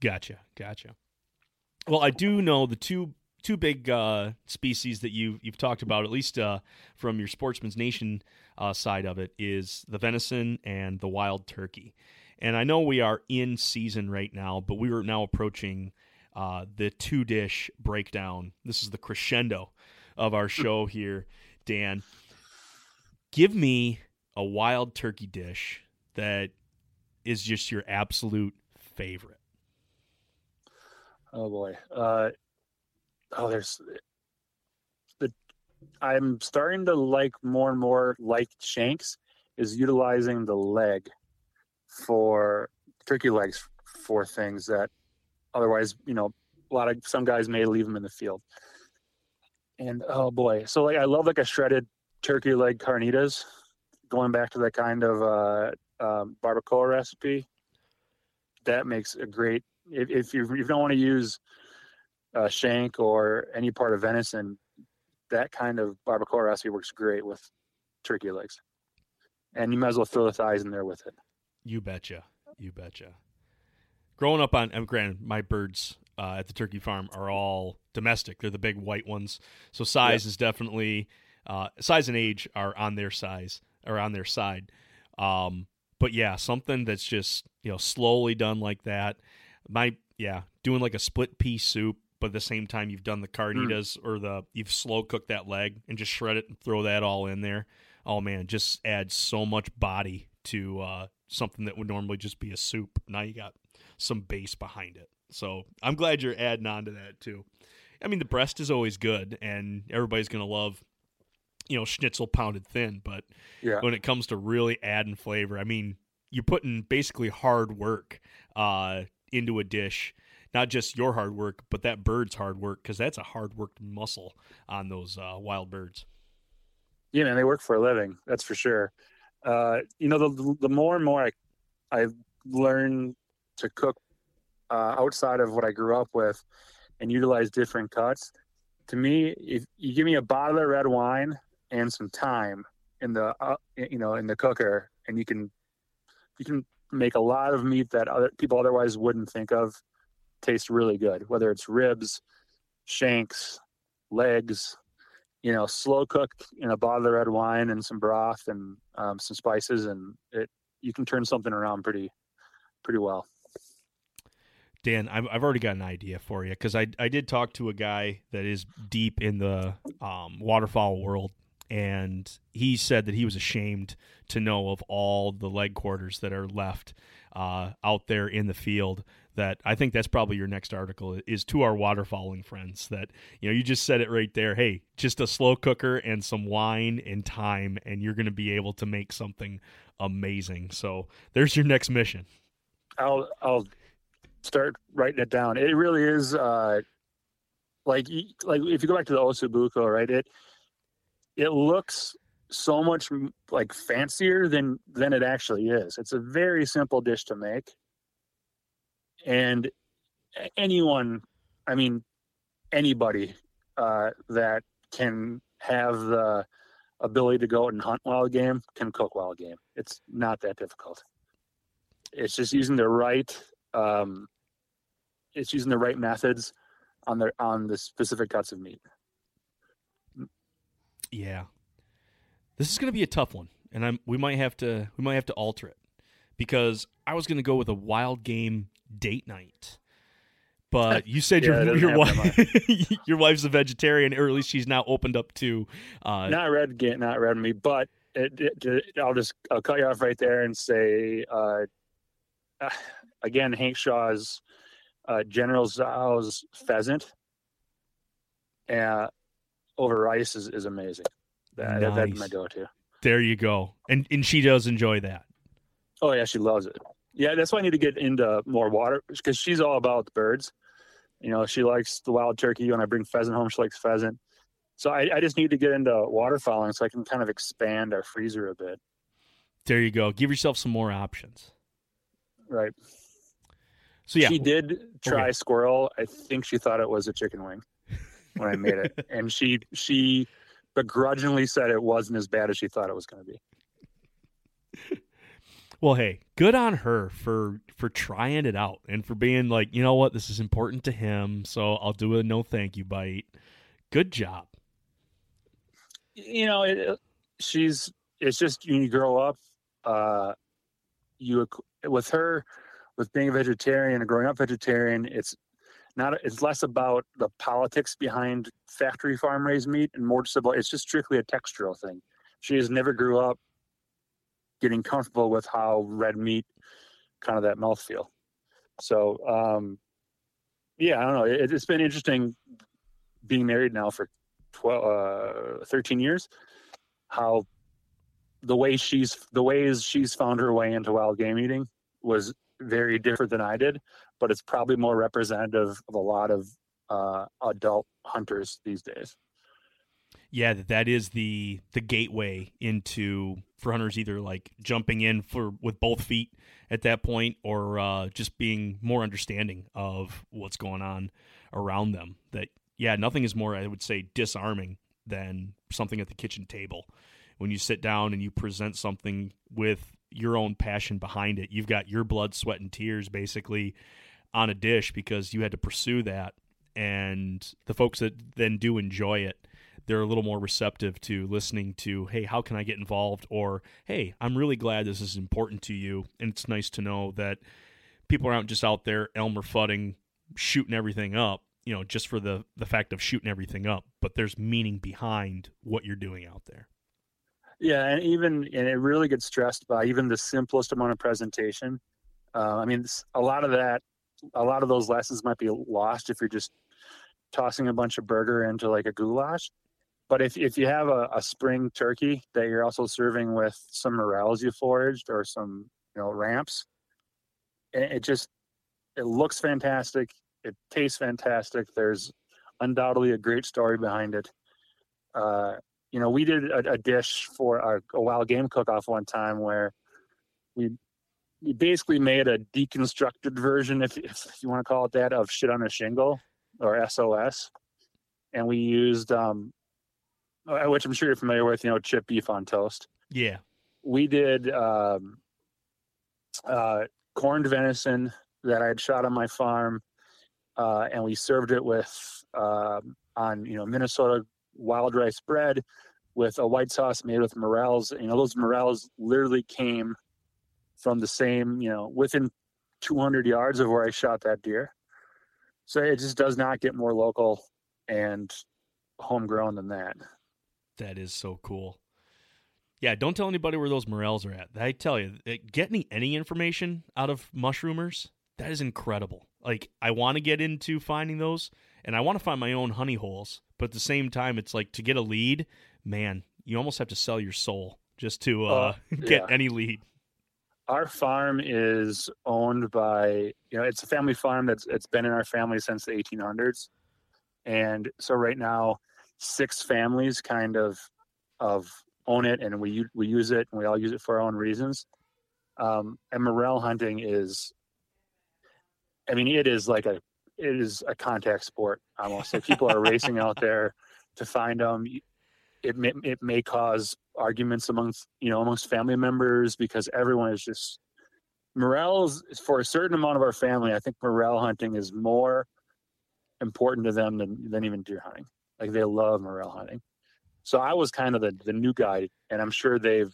Gotcha, gotcha. Well, I do know the two two big uh, species that you you've talked about, at least uh, from your Sportsman's Nation uh, side of it, is the venison and the wild turkey. And I know we are in season right now, but we are now approaching uh, the two dish breakdown. This is the crescendo of our show here, Dan. Give me a wild turkey dish that is just your absolute favorite. Oh boy. Uh, oh, there's the. I'm starting to like more and more like Shanks is utilizing the leg for turkey legs for things that otherwise, you know, a lot of some guys may leave them in the field. And oh boy, so like I love like a shredded turkey leg carnitas, going back to that kind of uh, um, barbacoa recipe. That makes a great if, if you, if you don't want to use uh, shank or any part of venison, that kind of barbacoa recipe works great with turkey legs. And you might as well throw the thighs in there with it. You betcha. You betcha. Growing up on, and granted, my birds uh, at the turkey farm are all domestic. They're the big white ones. So size yep. is definitely, uh, size and age are on their size or on their side. Um, but yeah, something that's just, you know, slowly done like that my yeah, doing like a split pea soup, but at the same time you've done the carnitas mm. or the you've slow cooked that leg and just shred it and throw that all in there. Oh man, just adds so much body to uh, something that would normally just be a soup. Now you got some base behind it. So I'm glad you're adding on to that too. I mean, the breast is always good, and everybody's gonna love, you know, schnitzel pounded thin. But yeah. when it comes to really adding flavor, I mean, you're putting basically hard work uh, into a dish not just your hard work but that bird's hard work because that's a hard worked muscle on those uh, wild birds. Yeah man they work for a living that's for sure. Uh, you know the, the more and more i i learn to cook uh, outside of what i grew up with and utilize different cuts to me if you give me a bottle of red wine and some thyme in the uh, you know in the cooker and you can you can make a lot of meat that other people otherwise wouldn't think of taste really good, whether it's ribs, shanks, legs, you know, slow cooked in a bottle of red wine and some broth and um, some spices, and it you can turn something around pretty pretty well. Dan, I've, I've already got an idea for you because I, I did talk to a guy that is deep in the um, waterfowl world and he said that he was ashamed to know of all the leg quarters that are left uh, out there in the field. That I think that's probably your next article is to our waterfowling friends. That you know you just said it right there. Hey, just a slow cooker and some wine and time and you're going to be able to make something amazing. So there's your next mission. I'll I'll start writing it down. It really is uh, like like if you go back to the osso buco, right? It it looks so much like fancier than than it actually is. It's a very simple dish to make, and anyone, I mean, anybody uh, that can have the ability to go out and hunt wild game can cook wild game. It's not that difficult. It's just using the right. Um, it's using the right methods on the on the specific cuts of meat. Yeah, this is going to be a tough one, and I'm we might have to we might have to alter it because I was going to go with a wild game date night. But you said yeah, your your wife your wife's a vegetarian, or at least she's now opened up to uh, not red not red meat. But it, it, it, I'll just I'll cut you off right there and say uh, again, Hank Shaw's uh, General Tso's pheasant. Uh, over rice is, is amazing. That, nice. That's my go-to. There you go. And and she does enjoy that. Oh yeah, she loves it. Yeah, that's why I need to get into more water because she's all about the birds. You know, she likes the wild turkey. When I bring pheasant home, she likes pheasant. So I, I just need to get into waterfowling so I can kind of expand our freezer a bit. There you go. Give yourself some more options. Right. So yeah, she did try okay. squirrel. I think she thought it was a chicken wing when I made it, and she she begrudgingly said it wasn't as bad as she thought it was going to be. Well, hey, good on her for for trying it out and for being like, you know what, this is important to him, so I'll do a no thank you bite. Good job. You know, it, she's it's just when you grow up, uh, you with her with being a vegetarian and growing up vegetarian, it's not it's less about the politics behind factory farm raised meat and more just about it's just strictly a textural thing. She has never grew up getting comfortable with how red meat kind of that mouthfeel. So um yeah, I don't know. It, has been interesting being married now for 12 uh 13 years how the way she's the ways she's found her way into wild game eating was very different than I did, but it's probably more representative of a lot of uh, adult hunters these days. Yeah, that that is the the gateway into for hunters either like jumping in for with both feet at that point or uh, just being more understanding of what's going on around them. That yeah, nothing is more I would say disarming than something at the kitchen table when you sit down and you present something with your own passion behind it. You've got your blood, sweat, and tears basically on a dish because you had to pursue that. And the folks that then do enjoy it, they're a little more receptive to listening to, hey, how can I get involved? Or, hey, I'm really glad this is important to you. And it's nice to know that people aren't just out there Elmer fudding, shooting everything up, you know, just for the, the fact of shooting everything up, but there's meaning behind what you're doing out there. Yeah, and even and it really gets stressed by even the simplest amount of presentation. Uh, I mean, a lot of that, a lot of those lessons might be lost if you're just tossing a bunch of burger into like a goulash. But if if you have a, a spring turkey that you're also serving with some morels you foraged or some you know ramps, it, it just it looks fantastic. It tastes fantastic. There's undoubtedly a great story behind it. Uh, you know, we did a, a dish for a, a wild game cook-off one time where we we basically made a deconstructed version, if, if you want to call it that, of shit on a shingle or SOS, and we used um, which I'm sure you're familiar with, you know, chip beef on toast. Yeah, we did um, uh, corned venison that I had shot on my farm, uh, and we served it with uh, on you know Minnesota wild rice bread with a white sauce made with morels. You know, those morels literally came from the same, you know, within 200 yards of where I shot that deer. So it just does not get more local and homegrown than that. That is so cool. Yeah, don't tell anybody where those morels are at. I tell you, getting any information out of mushroomers, that is incredible. Like, I want to get into finding those, and I want to find my own honey holes but at the same time, it's like to get a lead, man, you almost have to sell your soul just to uh, uh get yeah. any lead. Our farm is owned by you know it's a family farm that's it's been in our family since the 1800s, and so right now six families kind of of own it and we we use it and we all use it for our own reasons. Um, and morel hunting is, I mean, it is like a it is a contact sport almost. So people are racing out there to find them. It may, it may cause arguments amongst you know amongst family members because everyone is just morels for a certain amount of our family. I think morel hunting is more important to them than than even deer hunting. Like they love morel hunting. So I was kind of the the new guy, and I'm sure they've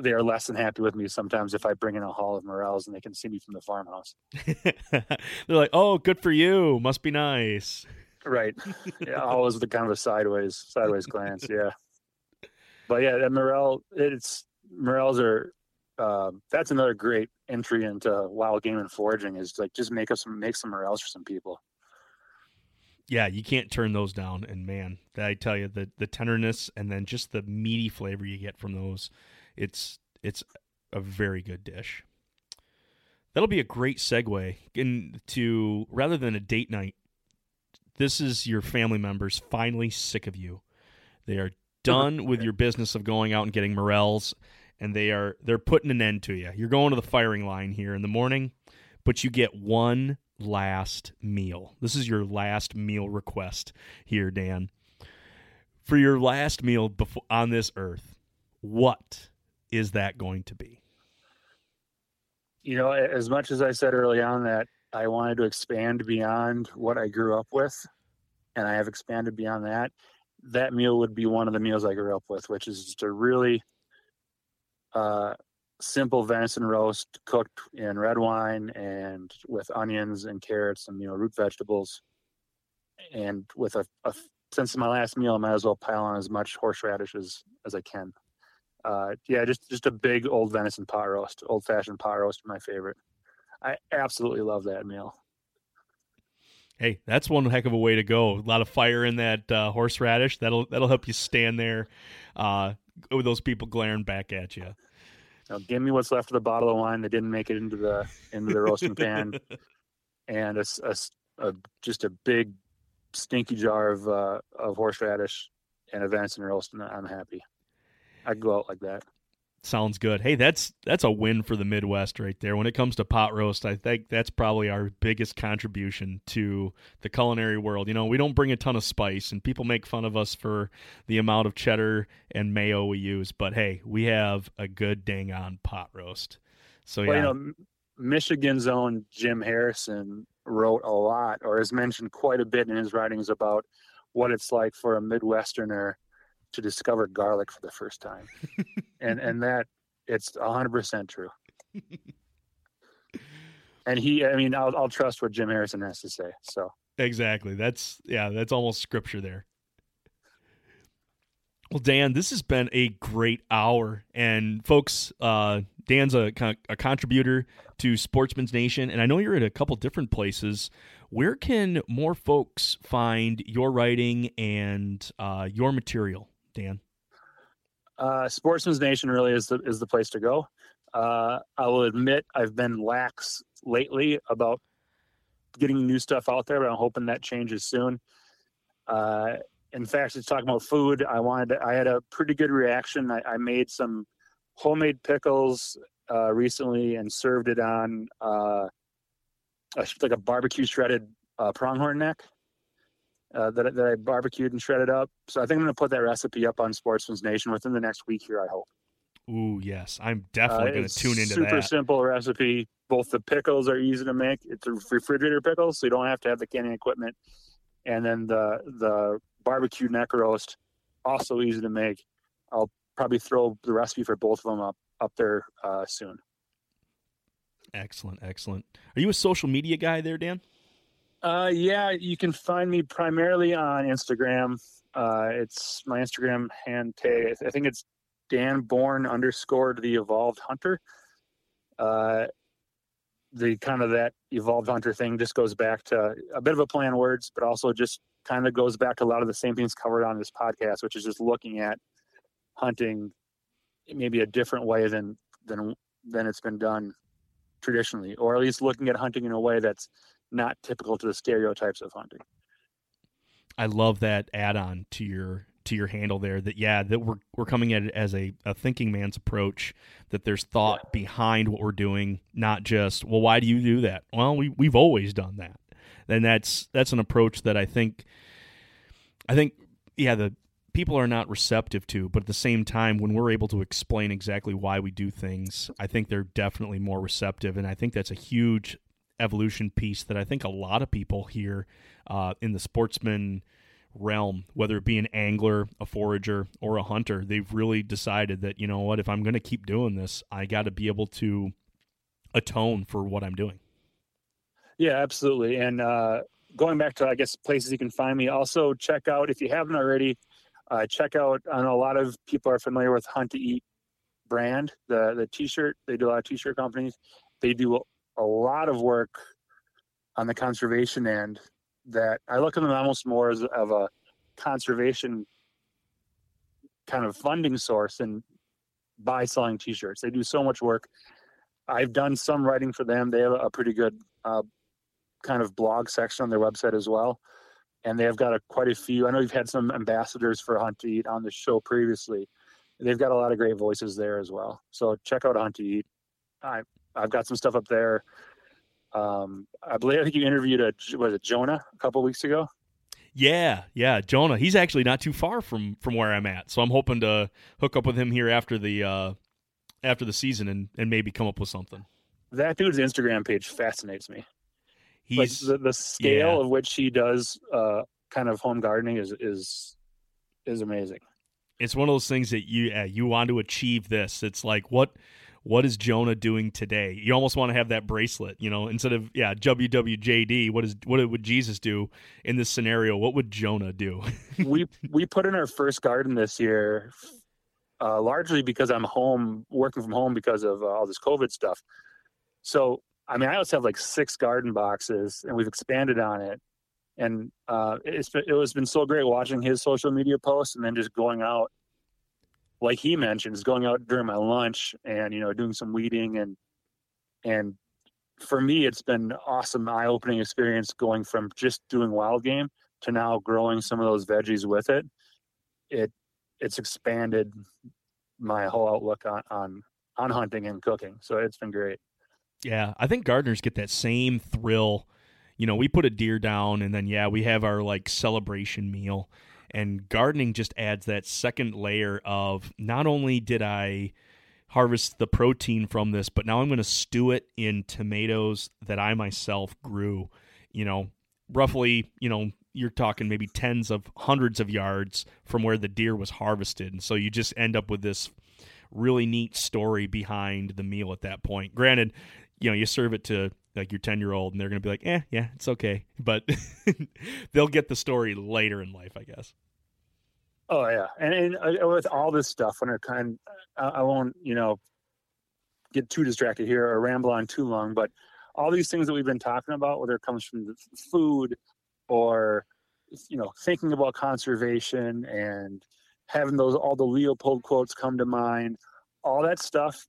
they are less than happy with me sometimes if I bring in a haul of morels and they can see me from the farmhouse. They're like, "Oh, good for you. Must be nice." Right. Yeah, always the kind of a sideways sideways glance. Yeah. But yeah, that morel. It's morels are. Um, that's another great entry into wild game and foraging. Is like just make up some make some morels for some people. Yeah, you can't turn those down. And man, I tell you, the the tenderness and then just the meaty flavor you get from those it's it's a very good dish. That'll be a great segue into rather than a date night. This is your family members finally sick of you. They are done with your business of going out and getting morels and they are they're putting an end to you. You're going to the firing line here in the morning, but you get one last meal. This is your last meal request here, Dan. For your last meal before, on this earth, what is that going to be? you know, as much as I said early on that I wanted to expand beyond what I grew up with, and I have expanded beyond that, that meal would be one of the meals I grew up with, which is just a really uh, simple venison roast cooked in red wine and with onions and carrots and you know root vegetables, and with a, a since my last meal, I might as well pile on as much horseradish as, as I can. Uh, yeah, just just a big old venison pot roast, old fashioned pot roast, my favorite. I absolutely love that meal. Hey, that's one heck of a way to go. A lot of fire in that uh, horseradish. That'll that'll help you stand there uh, with those people glaring back at you. Now, give me what's left of the bottle of wine that didn't make it into the into the roasting pan, and a, a, a, just a big stinky jar of uh, of horseradish and roast, and I'm happy. I go out like that. Sounds good. Hey, that's that's a win for the Midwest right there. When it comes to pot roast, I think that's probably our biggest contribution to the culinary world. You know, we don't bring a ton of spice, and people make fun of us for the amount of cheddar and mayo we use. But hey, we have a good dang on pot roast. So well, yeah, you know, Michigan's own Jim Harrison wrote a lot, or has mentioned quite a bit in his writings about what it's like for a Midwesterner to discover garlic for the first time, and and that it's hundred percent true. and he, I mean, I'll I'll trust what Jim Harrison has to say. So exactly, that's yeah, that's almost scripture there. Well, Dan, this has been a great hour, and folks, uh, Dan's a, a contributor to Sportsman's Nation, and I know you're at a couple different places. Where can more folks find your writing and uh, your material? Dan? Uh, Sportsman's Nation really is the is the place to go. Uh, I will admit I've been lax lately about getting new stuff out there, but I'm hoping that changes soon. Uh, in fact, it's talking about food. I wanted to, I had a pretty good reaction. I, I made some homemade pickles uh, recently and served it on uh, a, like a barbecue shredded uh, pronghorn neck uh, that, that I barbecued and shredded up. So I think I'm going to put that recipe up on Sportsman's Nation within the next week here. I hope. Ooh, yes, I'm definitely uh, going to tune into super that. Super simple recipe. Both the pickles are easy to make. It's a refrigerator pickles, so you don't have to have the canning equipment. And then the the barbecue neck roast, also easy to make. I'll probably throw the recipe for both of them up up there uh, soon. Excellent, excellent. Are you a social media guy there, Dan? Uh, yeah, you can find me primarily on Instagram. Uh, it's my Instagram hand tag. I think it's Dan Born underscored the Evolved Hunter. Uh, the kind of that Evolved Hunter thing just goes back to a bit of a play on words, but also just kind of goes back to a lot of the same things covered on this podcast, which is just looking at hunting maybe a different way than than than it's been done traditionally, or at least looking at hunting in a way that's not typical to the stereotypes of hunting. I love that add-on to your to your handle there. That yeah, that we're we're coming at it as a, a thinking man's approach. That there's thought yeah. behind what we're doing, not just well, why do you do that? Well, we we've always done that. And that's that's an approach that I think I think yeah the people are not receptive to, but at the same time, when we're able to explain exactly why we do things, I think they're definitely more receptive. And I think that's a huge evolution piece that I think a lot of people here uh, in the sportsman realm, whether it be an angler, a forager, or a hunter, they've really decided that, you know what, if I'm going to keep doing this, I got to be able to atone for what I'm doing. Yeah, absolutely. And uh, going back to, I guess, places you can find me, also check out, if you haven't already, uh, check out, I know a lot of people are familiar with Hunt to Eat brand, the, the t-shirt, they do a lot of t-shirt companies. They do a lot of work on the conservation end that I look at them almost more as of a conservation kind of funding source and by selling t-shirts. They do so much work. I've done some writing for them. They have a pretty good uh, kind of blog section on their website as well. And they've got a, quite a few. I know you've had some ambassadors for Hunt to Eat on the show previously. They've got a lot of great voices there as well. So check out Hunt to Eat. I I've got some stuff up there. Um, I believe I think you interviewed a was it Jonah a couple weeks ago. Yeah, yeah, Jonah. He's actually not too far from from where I'm at, so I'm hoping to hook up with him here after the uh, after the season and and maybe come up with something. that dude's Instagram page fascinates me. He's like the, the scale yeah. of which he does uh, kind of home gardening is is is amazing. it's one of those things that you uh, you want to achieve this. It's like what what is Jonah doing today? You almost want to have that bracelet, you know, instead of yeah WWJD. What is what would Jesus do in this scenario? What would Jonah do? we we put in our first garden this year, uh, largely because I'm home working from home because of uh, all this COVID stuff. So I mean, I also have like six garden boxes, and we've expanded on it. And uh, it's been, it was been so great watching his social media posts, and then just going out, like he mentioned, is going out during my lunch and you know doing some weeding and and for me, it's been awesome eye opening experience going from just doing wild game to now growing some of those veggies with it. It it's expanded my whole outlook on on on hunting and cooking. So it's been great. Yeah, I think gardeners get that same thrill. You know, we put a deer down and then yeah, we have our like celebration meal. And gardening just adds that second layer of not only did I harvest the protein from this, but now I'm going to stew it in tomatoes that I myself grew, you know, roughly, you know, you're talking maybe tens of hundreds of yards from where the deer was harvested. And so you just end up with this really neat story behind the meal at that point. Granted, you know, you serve it to like your 10 year old and they're going to be like, eh, yeah, it's okay. But they'll get the story later in life, I guess. Oh yeah, and, and uh, with all this stuff, when it kind, I, I won't, you know, get too distracted here or ramble on too long. But all these things that we've been talking about, whether it comes from the food or you know thinking about conservation and having those all the Leopold quotes come to mind, all that stuff.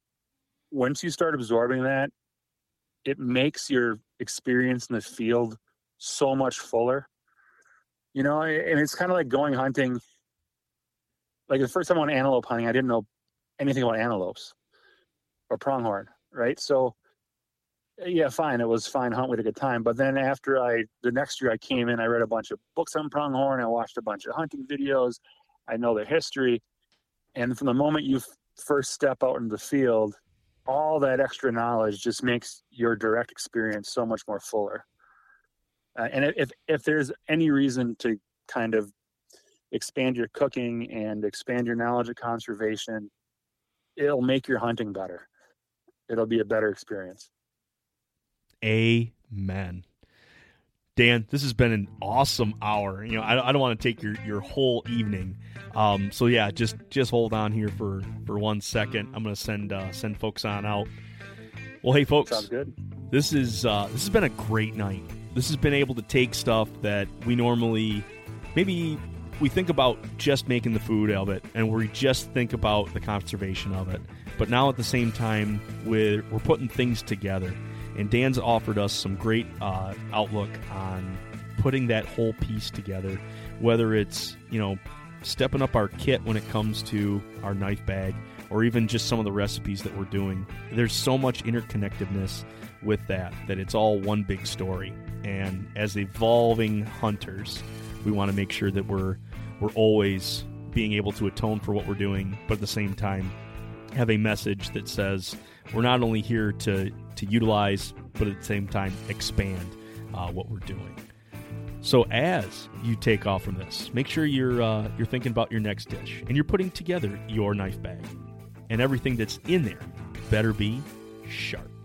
Once you start absorbing that, it makes your experience in the field so much fuller. You know, and it's kind of like going hunting like the first time I went antelope hunting, I didn't know anything about antelopes or pronghorn, right? So yeah, fine, it was fine hunt with a good time. But then after I the next year I came in, I read a bunch of books on pronghorn, I watched a bunch of hunting videos, I know their history. And from the moment you first step out in the field, all that extra knowledge just makes your direct experience so much more fuller. Uh, and if if there's any reason to kind of expand your cooking and expand your knowledge of conservation, it'll make your hunting better. It'll be a better experience. Amen. Dan, this has been an awesome hour. You know, I, I don't want to take your, your whole evening. Um, so yeah, just just hold on here for, for one second. I'm gonna send uh, send folks on out. Well, hey folks, Sounds good. this is uh, this has been a great night. This has been able to take stuff that we normally maybe we think about just making the food of it, and we just think about the conservation of it. But now at the same time, we're we're putting things together, and Dan's offered us some great uh, outlook on putting that whole piece together. Whether it's you know stepping up our kit when it comes to our knife bag, or even just some of the recipes that we're doing. There's so much interconnectedness with that that it's all one big story. And as evolving hunters, we want to make sure that we're we're always being able to atone for what we're doing, but at the same time have a message that says we're not only here to to utilize, but at the same time expand uh, what we're doing. So as you take off from this, make sure you're uh, you're thinking about your next dish and you're putting together your knife bag, and everything that's in there better be sharp.